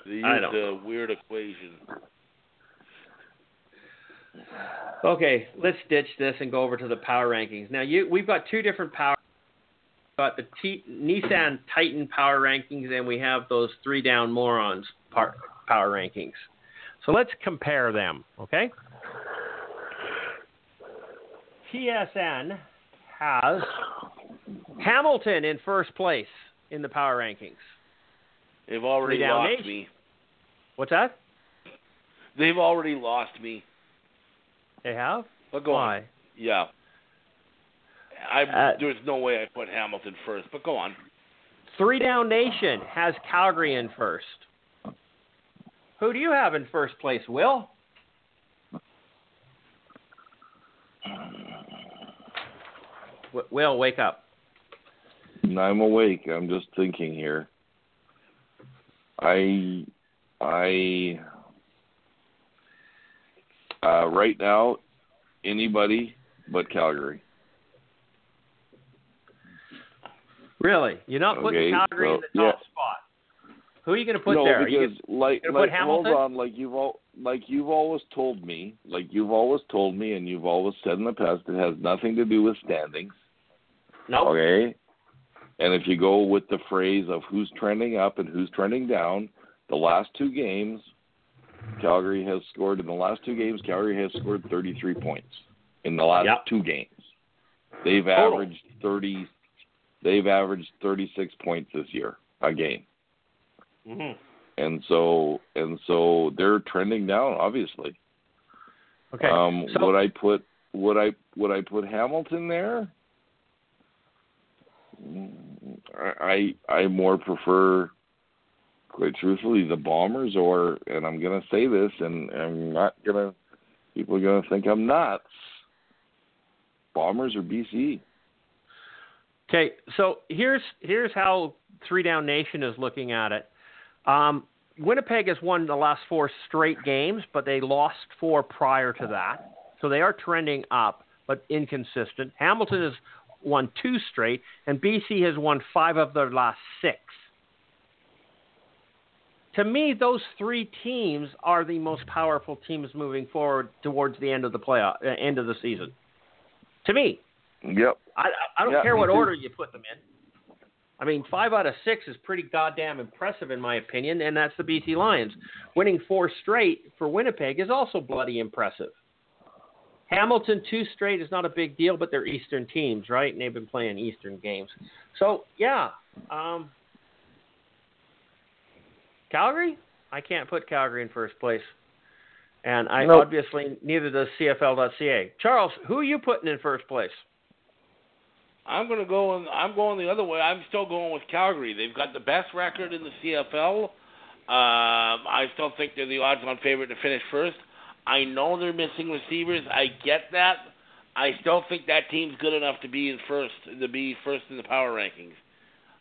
They used I don't. a know. weird equation. Okay, let's ditch this and go over to the power rankings. Now, you we've got two different power. We've got the T, Nissan Titan power rankings, and we have those three down morons par, power rankings. So let's compare them. Okay. TSN has Hamilton in first place in the power rankings. They've already lost nation. me. What's that? They've already lost me. They have. But go on. Yeah. I Uh, there's no way I put Hamilton first, but go on. Three Down Nation has Calgary in first. Who do you have in first place, Will? W- Will, wake up. I'm awake. I'm just thinking here. I I uh, right now anybody but Calgary. Really? You're not putting Okay, Calgary in the top yeah. spot. Who are you going to put no, there? Are you because like gonna like put hold on, like you've all like you've always told me, like you've always told me, and you've always said in the past, it has nothing to do with standings. no. Okay. And if you go with the phrase of who's trending up and who's trending down, the last two games, Calgary has scored in the last two games. Calgary has scored 33 points in the last Yep. two games. They've Total. averaged 30. They've averaged 36 points this year a game, hmm and so and so they're trending down. Obviously, Okay. um, so, would I put would I would I put Hamilton there? I I more prefer, quite truthfully, the Bombers. Or and I'm gonna say this, and I'm not gonna. People are gonna think I'm nuts. Bombers or BC? Okay, so here's here's how Three Down Nation is looking at it. Um, Winnipeg has won the last four straight games, but they lost four prior to that, so they are trending up, but inconsistent. Hamilton has won two straight, and BC has won five of their last six. To me, those three teams are the most powerful teams moving forward towards the end of the playoff, uh, end of the season. To me, Yep. I, I don't Yeah, care what order you put them in. I mean, five out of six is pretty goddamn impressive in my opinion, and that's the BC Lions. Winning four straight for Winnipeg is also bloody impressive. Hamilton two straight is not a big deal, but they're Eastern teams, right? And they've been playing Eastern games. So yeah, um, Calgary. I can't put Calgary in first place, and I Nope. obviously neither does CFL.ca. Charles, who are you putting in first place? I'm going to go. And I'm going the other way. I'm still going with Calgary. They've got the best record in the CFL. Um, I still think they're the odds-on favorite to finish first. I know they're missing receivers. I get that. I still think that team's good enough to be in first, to be first in the power rankings.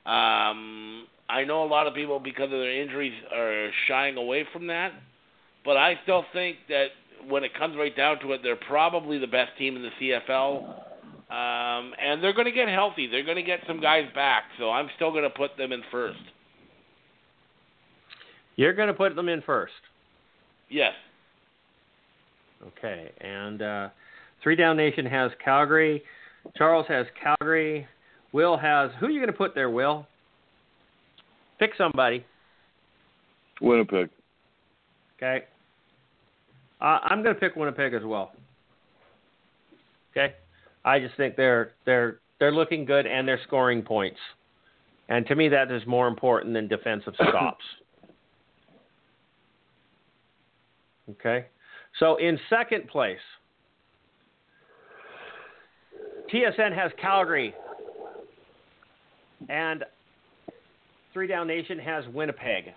Um, I know a lot of people, because of their injuries, are shying away from that. But I still think that when it comes right down to it, they're probably the best team in the CFL. Um, and they're going to get healthy. They're going to get some guys back. So I'm still going to put them in first. You're going to put them in first. Yes. Okay. And uh, Three Down Nation has Calgary. Charles has Calgary. Will has. Who are you going to put there, Will? Pick somebody. Winnipeg. Okay. Uh, I'm going to pick Winnipeg as well. Okay. I just think they're they're they're looking good and they're scoring points, and to me that is more important than defensive stops. okay. So in second place, TSN has Calgary, and Three Down Nation has Winnipeg.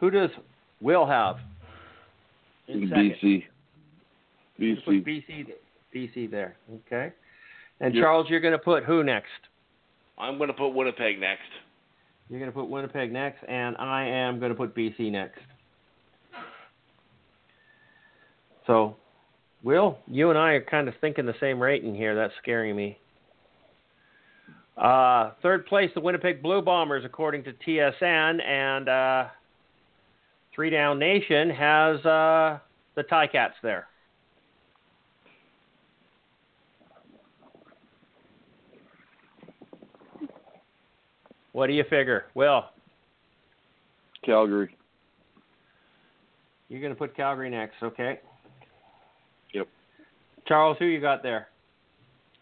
Who does Will have? In second? BC. Put BC. BC, BC there. Okay. And Yep. Charles, you're going to put who next? I'm going to put Winnipeg next. You're going to put Winnipeg next, and I am going to put BC next. So, Will, you and I are kind of thinking the same rating here. That's scaring me. Uh, third place, the Winnipeg Blue Bombers, according to TSN, and uh, Three Down Nation has uh, the Ticats there. What do you figure? Will, Calgary. you're going to put Calgary next, okay? Yep. Charles, who you got there?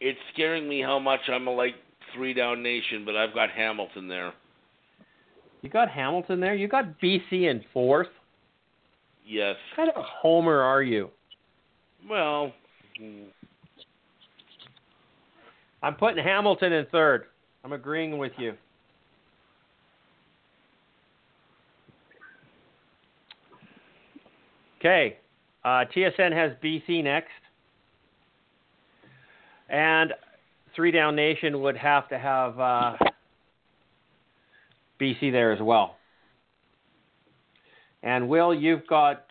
It's scaring me how much I'm a like three down nation, but I've got Hamilton there. You got Hamilton there. You got BC in fourth. Yes. What kind of a homer are you? Well, I'm putting Hamilton in third. I'm agreeing with you. Okay. Uh, TSN has BC next. And Three Down Nation would have to have uh, BC there as well. And Will, you've got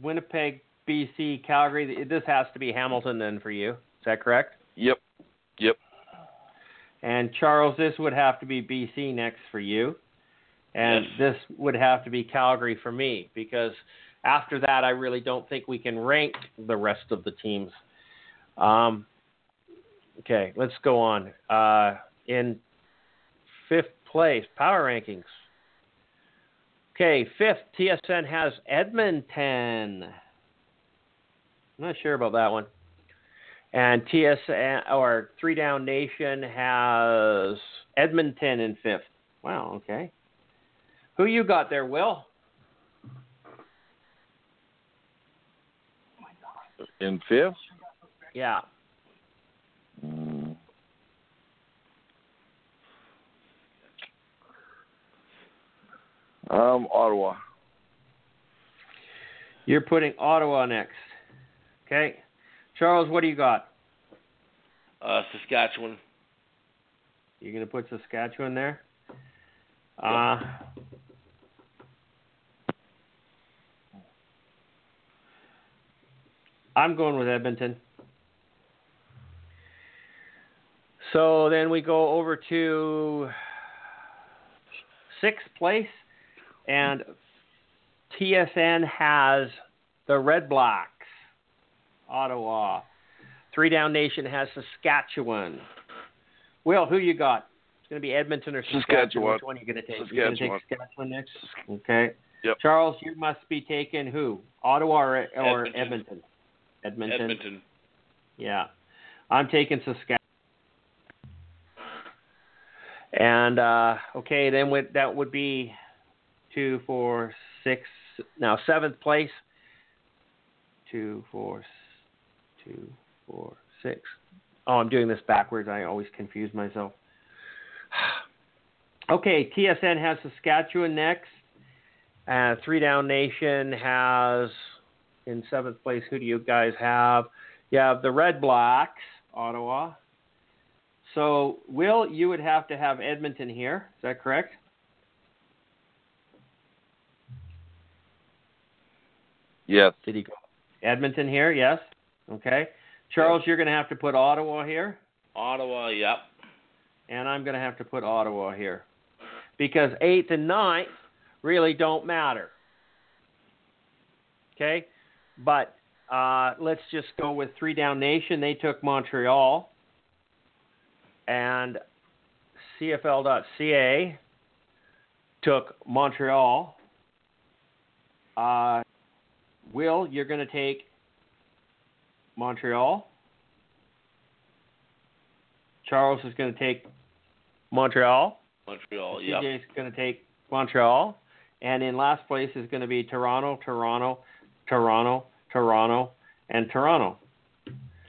Winnipeg, BC, Calgary. This has to be Hamilton then for you. Is that correct? Yep. Yep. And Charles, this would have to be BC next for you. And Yes. this would have to be Calgary for me because after that, I really don't think we can rank the rest of the teams. Um, okay, let's go on. Uh, in fifth place, power rankings. Okay, fifth, TSN has Edmonton. I'm not sure about that one. And TSN or Three Down Nation has Edmonton in fifth. Wow, okay. Who you got there, Will? In fifth. Yeah. Mm. Um, Ottawa. You're putting Ottawa next. Okay. Charles, what do you got? uh, Saskatchewan. You're going to put Saskatchewan there? Uh, I'm going with Edmonton. So then we go over to sixth place, and TSN has the Red Blacks, Ottawa. Three Down Nation has Saskatchewan. Will, who you got? It's going to be Edmonton or Saskatchewan. Saskatchewan. Which one are you going to take? You're going to Saskatchewan. take Saskatchewan next? Okay. Yep. Charles, you must be taking who? Ottawa or, or Edmonton. Edmonton? Edmonton. Edmonton. Yeah. I'm taking Saskatchewan. And uh, okay, then with, that would be two, four, six. Now seventh place. Two, four, two, four, six. Oh, I'm doing this backwards. I always confuse myself. okay, TSN has Saskatchewan next. Uh, Three Down Nation has in seventh place. Who do you guys have? You have the Red Blacks, Ottawa. So, Will, you would have to have Edmonton here. Is that correct? Yes. Did he go? Edmonton here, yes. Okay. Charles, you're going to have to put Ottawa here, Ottawa, yep. and I'm going to have to put Ottawa here. Because 8th and ninth really don't matter. Okay? But uh, let's just go with Three Down Nation. They took Montreal. And CFL.ca took Montreal. Uh, Will, you're going to take Montreal. Charles is going to take Montreal. Montreal, yep. CJ's going to take Montreal. And in last place is going to be Toronto, Toronto, Toronto, Toronto, and Toronto.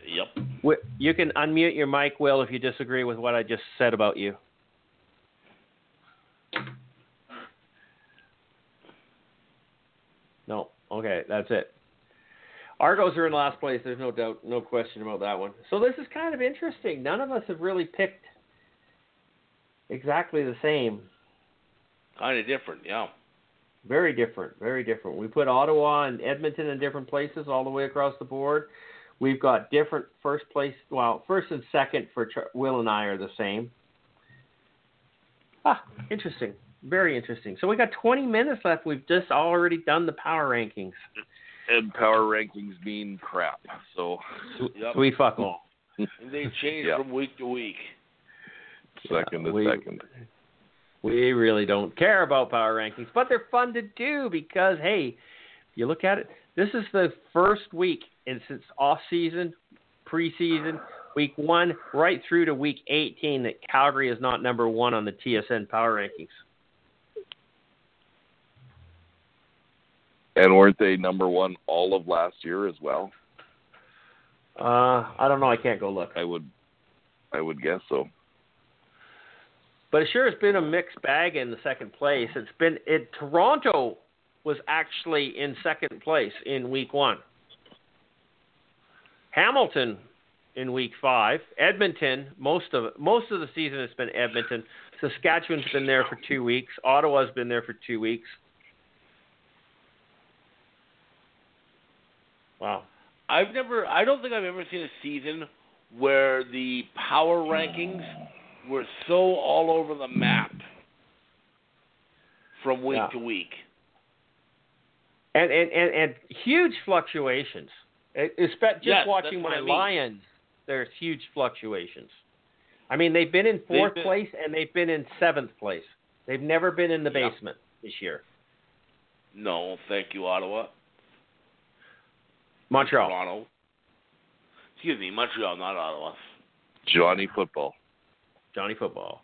Yep. You can unmute your mic, Will, if you disagree with what I just said about you. No. Okay, that's it. Argos are in last place. There's no doubt, no question about that one. So this is kind of interesting. None of us have really picked exactly the same. Kind of different, yeah. Very different, very different. We put Ottawa and Edmonton in different places all the way across the board. We've got different first place. Well, first and second for Char- Will and I are the same. Ah, interesting. Very interesting. So we got 20 minutes left. We've just already done the power rankings. And power rankings mean crap. So Yep. We fuck all. They change Yeah. from week to week. second to we- second. We really don't care about power rankings, but they're fun to do because hey, you look at it. This is the first week and since off season, preseason, week one, right through to week 18 that Calgary is not number one on the TSN power rankings. And weren't they number one all of last year as well? Uh, I don't know. I can't go look. I would I would guess so. But it sure has been a mixed bag in the second place. It's been it. Toronto was actually in second place in week one. Hamilton in week five. Edmonton most of most of the season has been Edmonton. Saskatchewan's been there for two weeks. Ottawa's been there for two weeks. Wow. I've never, I don't think I've ever seen a season where the power rankings were so all over the map from week Yeah. to week. And and, and, and huge fluctuations. It's just Yes, watching my I mean. Lions, there's huge fluctuations. I mean, they've been in fourth been- place and they've been in seventh place. They've never been in the Yeah. basement this year. No, thank you, Ottawa. Montreal. Toronto. Excuse me, Montreal, not Ottawa. Johnny football. Johnny Football.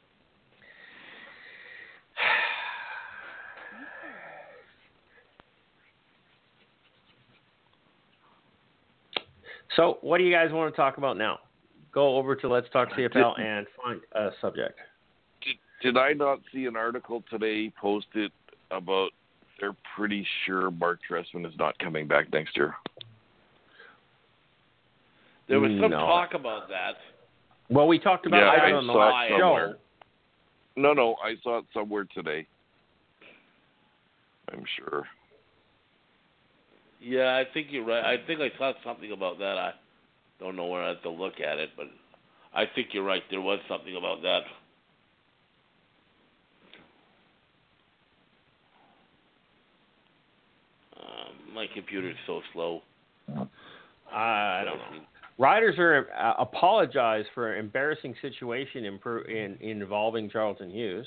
So, what do you guys want to talk about now? Go over to Let's Talk CFL and find a subject. Did, did I not see an article today posted about they're pretty sure Marc Trestman is not coming back next year? There was some No. talk about that. Well, we talked about Yeah, it I on the saw it last somewhere. show. No, no, I saw it somewhere today. I'm sure. Yeah, I think you're right. I think I saw something about that. I don't know where I have to look at it, but I think you're right. There was something about that. Um, my computer's so slow. I don't know. Riders are uh, apologize for an embarrassing situation in, in, involving Charleston Hughes.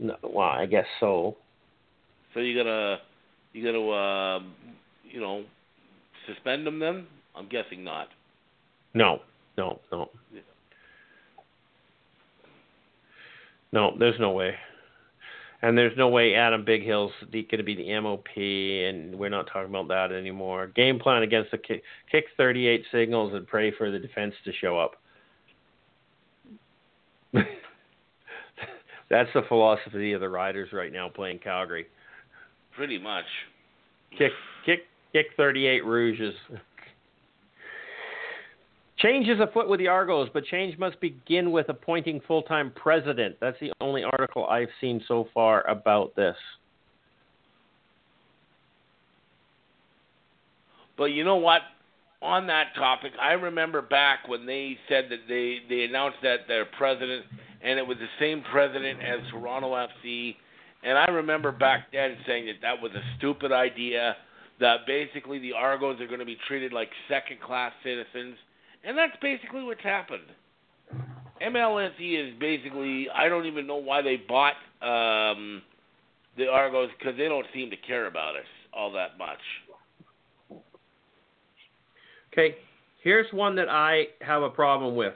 No, well, I guess so. So you gotta, you gotta, uh, you know, suspend them then? I'm guessing not. No, no, no. No, there's no way. And there's no way Adam Bighill's going to be the MOP, and we're not talking about that anymore. Game plan against the kick, kick 38 singles and pray for the defense to show up. That's the philosophy of the Riders right now playing Calgary. Pretty much. Kick, kick, kick 38 Rouges. Change is afoot with the Argos, but change must begin with appointing full time president. That's the only article I've seen so far about this. But you know what? On that topic, I remember back when they said that they, they announced that their president, and it was the same president as Toronto FC. And I remember back then saying that that was a stupid idea, that basically the Argos are going to be treated like second class citizens and that's basically what's happened. MLSE is basically I don't even know why they bought um, the Argos because they don't seem to care about us all that much. Okay, here's one that I have a problem with.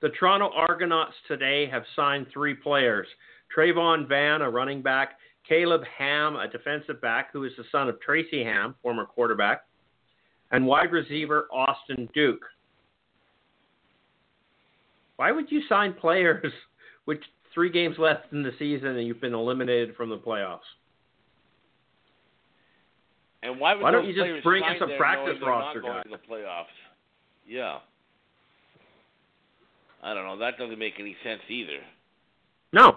The Toronto Argonauts today have signed three players: Travon Van, a running back; Caleb Ham, a defensive back who is the son of Tracy Ham, former quarterback, and wide receiver Austin Duke. Why would you sign players with three games left in the season and you've been eliminated from the playoffs? And why, why don't you just bring us a practice roster guy? the playoffs. Yeah. I don't know. That doesn't make any sense either. No.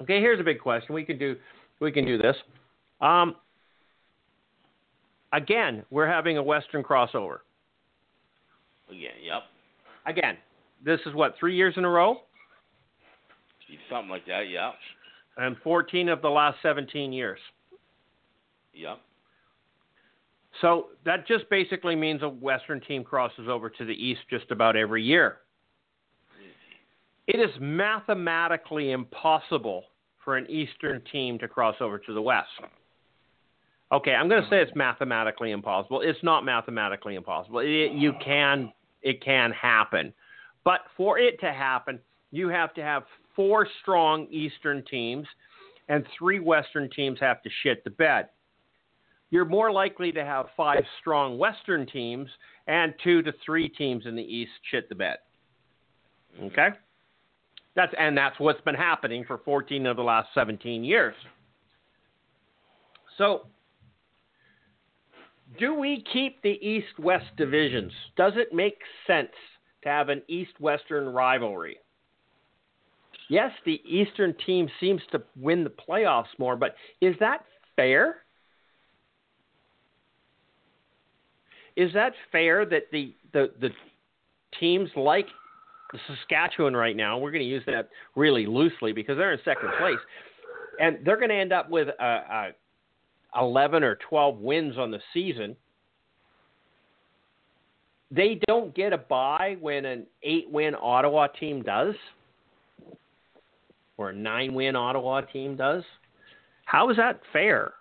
Okay, here's a big question. We can do we can do this. Um, again, we're having a Western crossover. Again, yep. Again, this is what three years in a row. Something like that, yeah. And 14 of the last 17 years. Yep. So that just basically means a Western team crosses over to the East just about every year. It is mathematically impossible for an Eastern team to cross over to the West. Okay, I'm going to say it's mathematically impossible. It's not mathematically impossible. It, you can it can happen. But for it to happen, you have to have four strong Eastern teams, and three Western teams have to shit the bed. You're more likely to have five strong Western teams and two to three teams in the East shit the bed. Okay? That's and that's what's been happening for 14 of the last 17 years. So do we keep the East West divisions? Does it make sense to have an East Western rivalry? Yes, the Eastern team seems to win the playoffs more, but is that fair? Is that fair that the, the, the teams like Saskatchewan right now, we're going to use that really loosely because they're in second place, and they're going to end up with a, a 11 or 12 wins on the season. They don't get a bye when an eight win Ottawa team does, or a nine win Ottawa team does. How is that fair?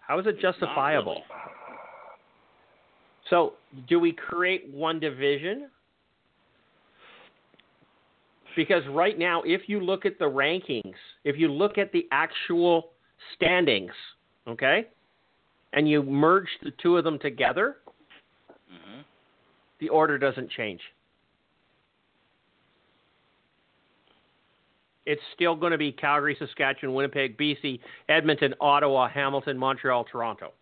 How is it justifiable? So, do we create one division? Because right now, if you look at the rankings, if you look at the actual standings, okay, and you merge the two of them together, mm-hmm. the order doesn't change. It's still going to be Calgary, Saskatchewan, Winnipeg, BC, Edmonton, Ottawa, Hamilton, Montreal, Toronto.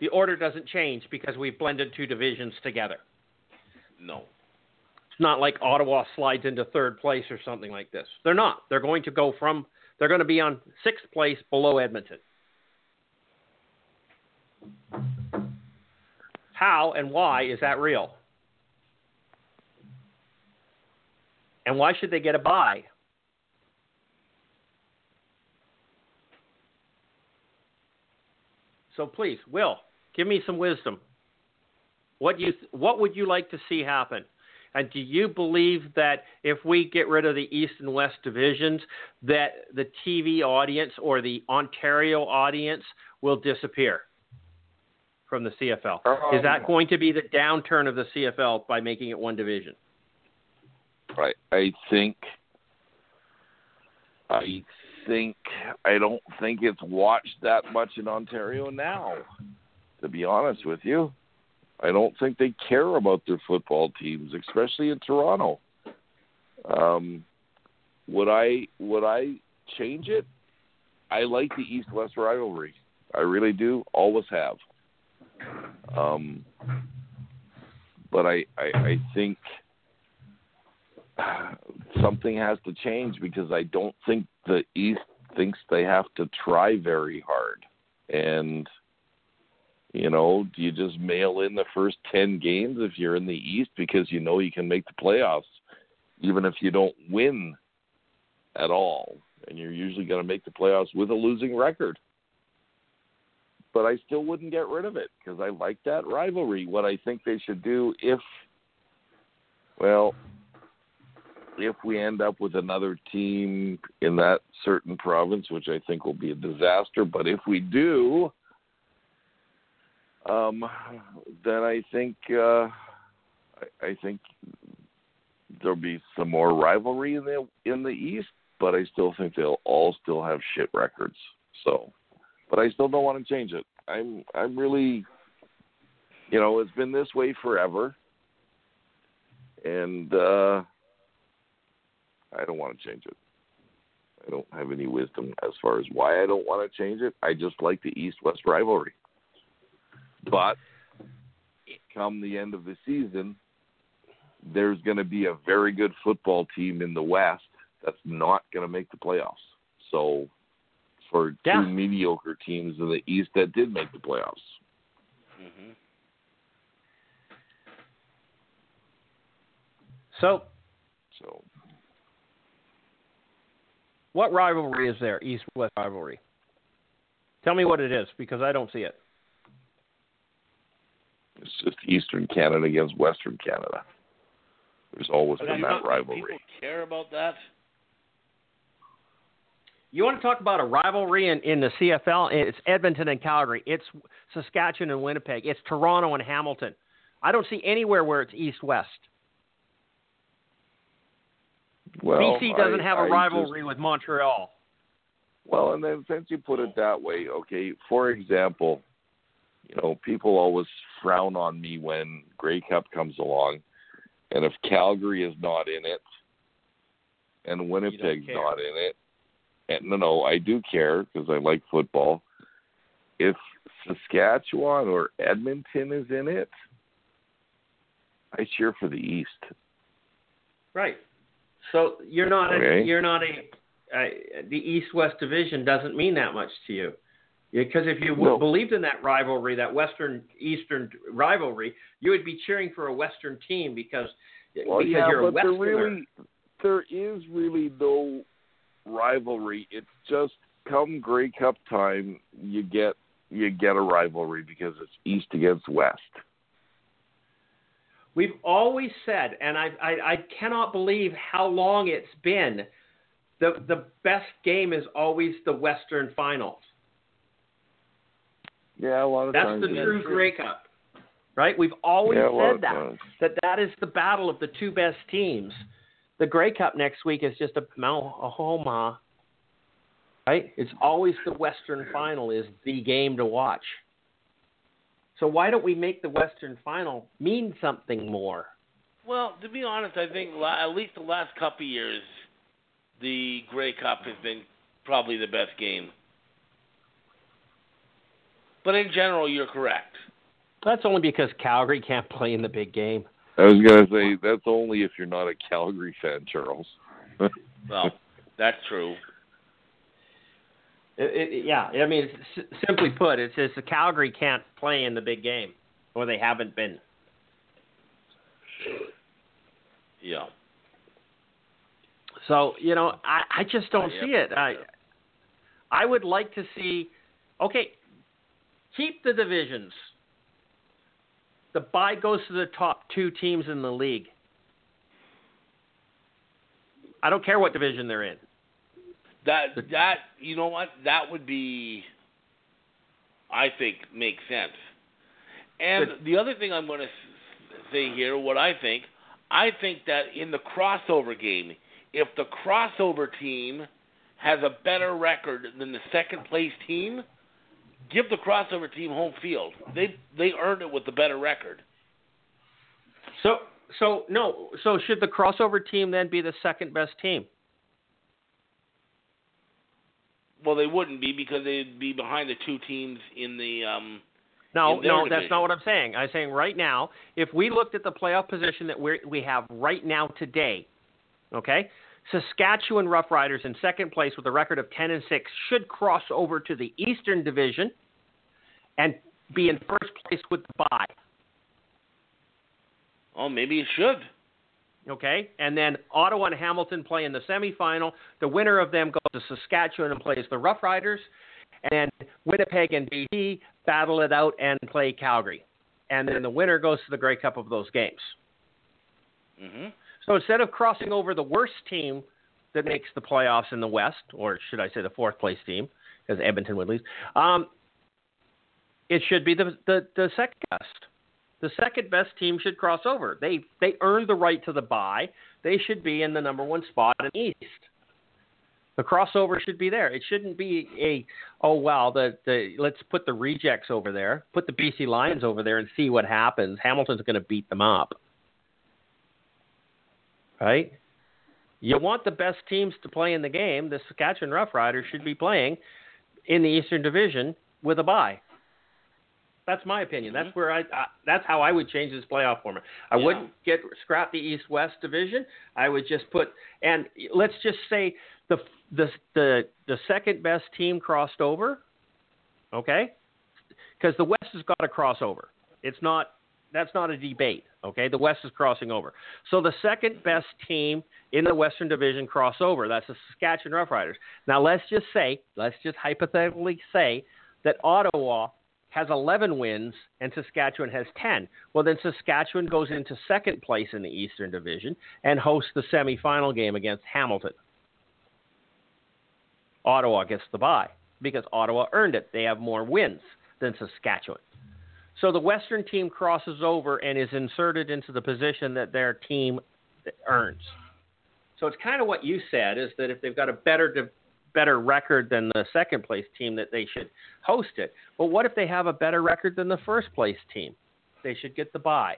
The order doesn't change because we've blended two divisions together. No. It's not like Ottawa slides into third place or something like this. They're not. They're going to go from, they're going to be on sixth place below Edmonton. How and why is that real? And why should they get a bye? So please, Will, give me some wisdom. What you what would you like to see happen? And do you believe that if we get rid of the East and West divisions, that the TV audience or the Ontario audience will disappear? from the CFL? Um, Is that going to be the downturn of the CFL by making it one division? I I think I think I don't think it's watched that much in Ontario now. To be honest with you, I don't think they care about their football teams, especially in Toronto. Um, would I would I change it? I like the East West rivalry. I really do. Always have. Um, but I, I I think something has to change because I don't think the East thinks they have to try very hard. And you know, do you just mail in the first 10 games if you're in the East because you know you can make the playoffs even if you don't win at all and you're usually going to make the playoffs with a losing record. But I still wouldn't get rid of it because I like that rivalry. What I think they should do if well, if we end up with another team in that certain province, which I think will be a disaster, but if we do, um, then I think uh, I, I think there'll be some more rivalry in the in the East, but I still think they'll all still have shit records. So, but I still don't want to change it. I'm I'm really, you know, it's been this way forever, and. uh I don't want to change it. I don't have any wisdom as far as why I don't want to change it. I just like the East West rivalry. But come the end of the season, there's going to be a very good football team in the West that's not going to make the playoffs. So, for Yeah. two mediocre teams in the East that did make the playoffs. hmm So, So, what rivalry is there? East West rivalry. Tell me what it is because I don't see it. It's just Eastern Canada against Western Canada. There's always But been that rivalry. People care about that. You want to talk about a rivalry in, in the CFL? It's Edmonton and Calgary. It's Saskatchewan and Winnipeg. It's Toronto and Hamilton. I don't see anywhere where it's East West. Well, BC doesn't I- have a I rivalry just- with Montreal. Well, and then since you put it that way, okay, for example, you know, people always frown on me when Grey Cup comes along, and if Calgary is not in it, and Winnipeg's not in it, and no, no, I do care because I like football. If Saskatchewan or Edmonton is in it, I cheer for the East. Right. So you're not Okay. a, you're not a uh, the East West division doesn't mean that much to you. Because if you No. believed in that rivalry, that Western Eastern rivalry, you would be cheering for a Western team because Well, because yeah, you're a but there Westerner. really, there is really no rivalry. It's just come Grey Cup time, you get you get a rivalry because it's East against West. We've always said, and I, I, I cannot believe how long it's been. The the best game is always the Western Finals. Yeah, a lot of That's times. That's the true is. Grey Cup, right? We've always Yeah, said that. times. that that is the battle of the two best teams. The Grey Cup next week is just a Oklahoma, right? It's always the Western Final is the game to watch. So why don't we make the Western Final mean something more? Well, to be honest, I think la- at least the last couple of years, the Grey Cup has been probably the best game. But in general, you're correct. That's only because Calgary can't play in the big game. I was gonna say that's only if you're not a Calgary fan, Charles. Well, that's true. It, it, yeah, I mean, s- simply put, it's just the Calgary can't play in the big game, or they haven't been. Yeah. So you know, I, I just don't Yep. see it. I I would like to see. Okay, keep the divisions. The bye goes to the top two teams in the league. I don't care what division they're in. That that you know what that would be. I think makes sense And the other thing I'm going to say here, what I think, I think that in the crossover game, if the crossover team has a better record than the second place team, give the crossover team home field. They they earned it with the better record. So so no, so should the crossover team then be the second best team? Well, they wouldn't be because they'd be behind the two teams in the um No, in no, division. that's not what I'm saying. I'm saying right now, if we looked at the playoff position that we we have right now today, okay, Saskatchewan Roughriders in second place with a record of 10 and 6 should cross over to the Eastern Division and be in first place with the bye. Oh, maybe it should. Okay, and then Ottawa and Hamilton play in the semifinal. The winner of them goes to Saskatchewan and plays the Roughriders, and Winnipeg and BC battle it out and play Calgary, and then the winner goes to the Grey Cup of those games. Mhm. So instead of crossing over the worst team that makes the playoffs in the West, or should I say the fourth place team, because Edmonton would lose, um, it should be the, the the second best. The second best team should cross over. They they earned the right to the bye. They should be in the number one spot in the East. The crossover should be there. It shouldn't be a oh well the the let's put the rejects over there, put the BC Lions over there and see what happens. Hamilton's going to beat them up. Right? You want the best teams to play in the game. The Saskatchewan Roughriders should be playing in the Eastern Division with a bye. That's my opinion. That's mm-hmm. where I, I that's how I would change this playoff format. I Yeah. wouldn't get scrap the East West division. I would just put and let's just say the the the the second best team crossed over. Okay? Cuz the West has got to cross over. It's not that's not a debate, okay? The West is crossing over. So the second best team in the Western Division cross over. That's the Saskatchewan Roughriders. Now let's just say, let's just hypothetically say that Ottawa has 11 wins and Saskatchewan has 10. Well, then Saskatchewan goes into second place in the Eastern Division and hosts the semifinal game against Hamilton. Ottawa gets the bye because Ottawa earned it. They have more wins than Saskatchewan. So the Western team crosses over and is inserted into the position that their team earns. So it's kind of what you said is that if they've got a better better record than the second place team that they should host it. But what if they have a better record than the first place team? They should get the bye.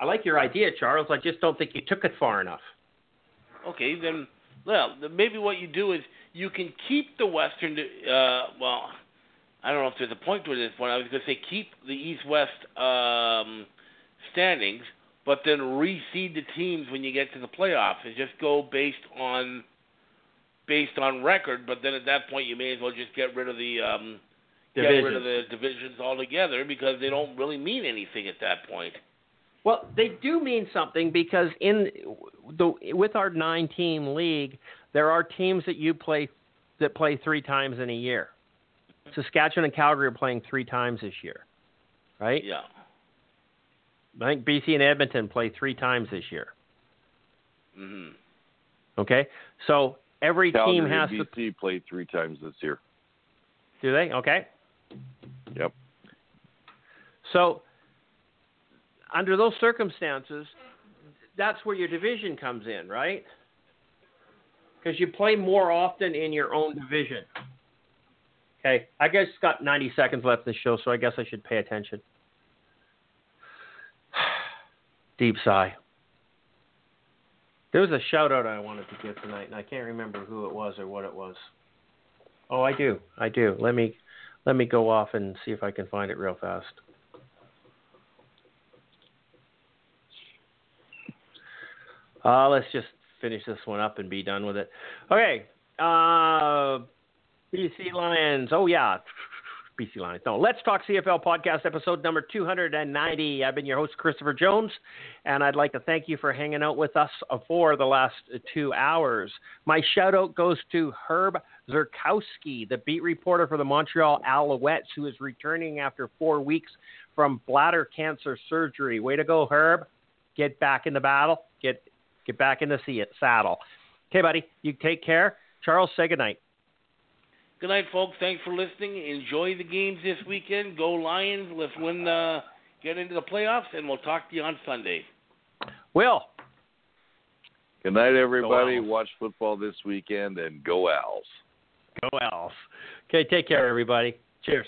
I like your idea, Charles. I just don't think you took it far enough. Okay, then, well, maybe what you do is you can keep the Western. Uh, well, I don't know if there's a point to this point. I was going to say keep the East-West um, standings, but then reseed the teams when you get to the playoffs, and just go based on based on record. But then at that point, you may as well just get rid of the um, get rid of the divisions altogether because they don't really mean anything at that point. Well, they do mean something because in the with our nine team league, there are teams that you play that play three times in a year. Saskatchewan and Calgary are playing three times this year, right? Yeah. I think BC and Edmonton play three times this year. hmm Okay, so every Calgary team and has to BC played three times this year. do they? Okay, Yep. so under those circumstances, that's where your division comes in, right? Because you play more often in your own division. Okay, I guess it's got 90 seconds left in the show, so I guess I should pay attention. Deep sigh. There was a shout out I wanted to give tonight, and I can't remember who it was or what it was. Oh, I do. I do. Let me let me go off and see if I can find it real fast. Uh, let's just finish this one up and be done with it. Okay. Uh, BC Lions. Oh, yeah. BC Lions. No, let's talk CFL podcast episode number 290. I've been your host, Christopher Jones, and I'd like to thank you for hanging out with us for the last two hours. My shout out goes to Herb Zurkowsky, the beat reporter for the Montreal Alouettes, who is returning after four weeks from bladder cancer surgery. Way to go, Herb. Get back in the battle. Get get back in the sea saddle. Okay, buddy. You take care. Charles, say goodnight. Good night, folks. Thanks for listening. Enjoy the games this weekend. Go Lions. Let's win. Uh, get into the playoffs, and we'll talk to you on Sunday. Will. Good night, everybody. Watch football this weekend and go Owls. Go Owls. Okay, take care, everybody. Cheers.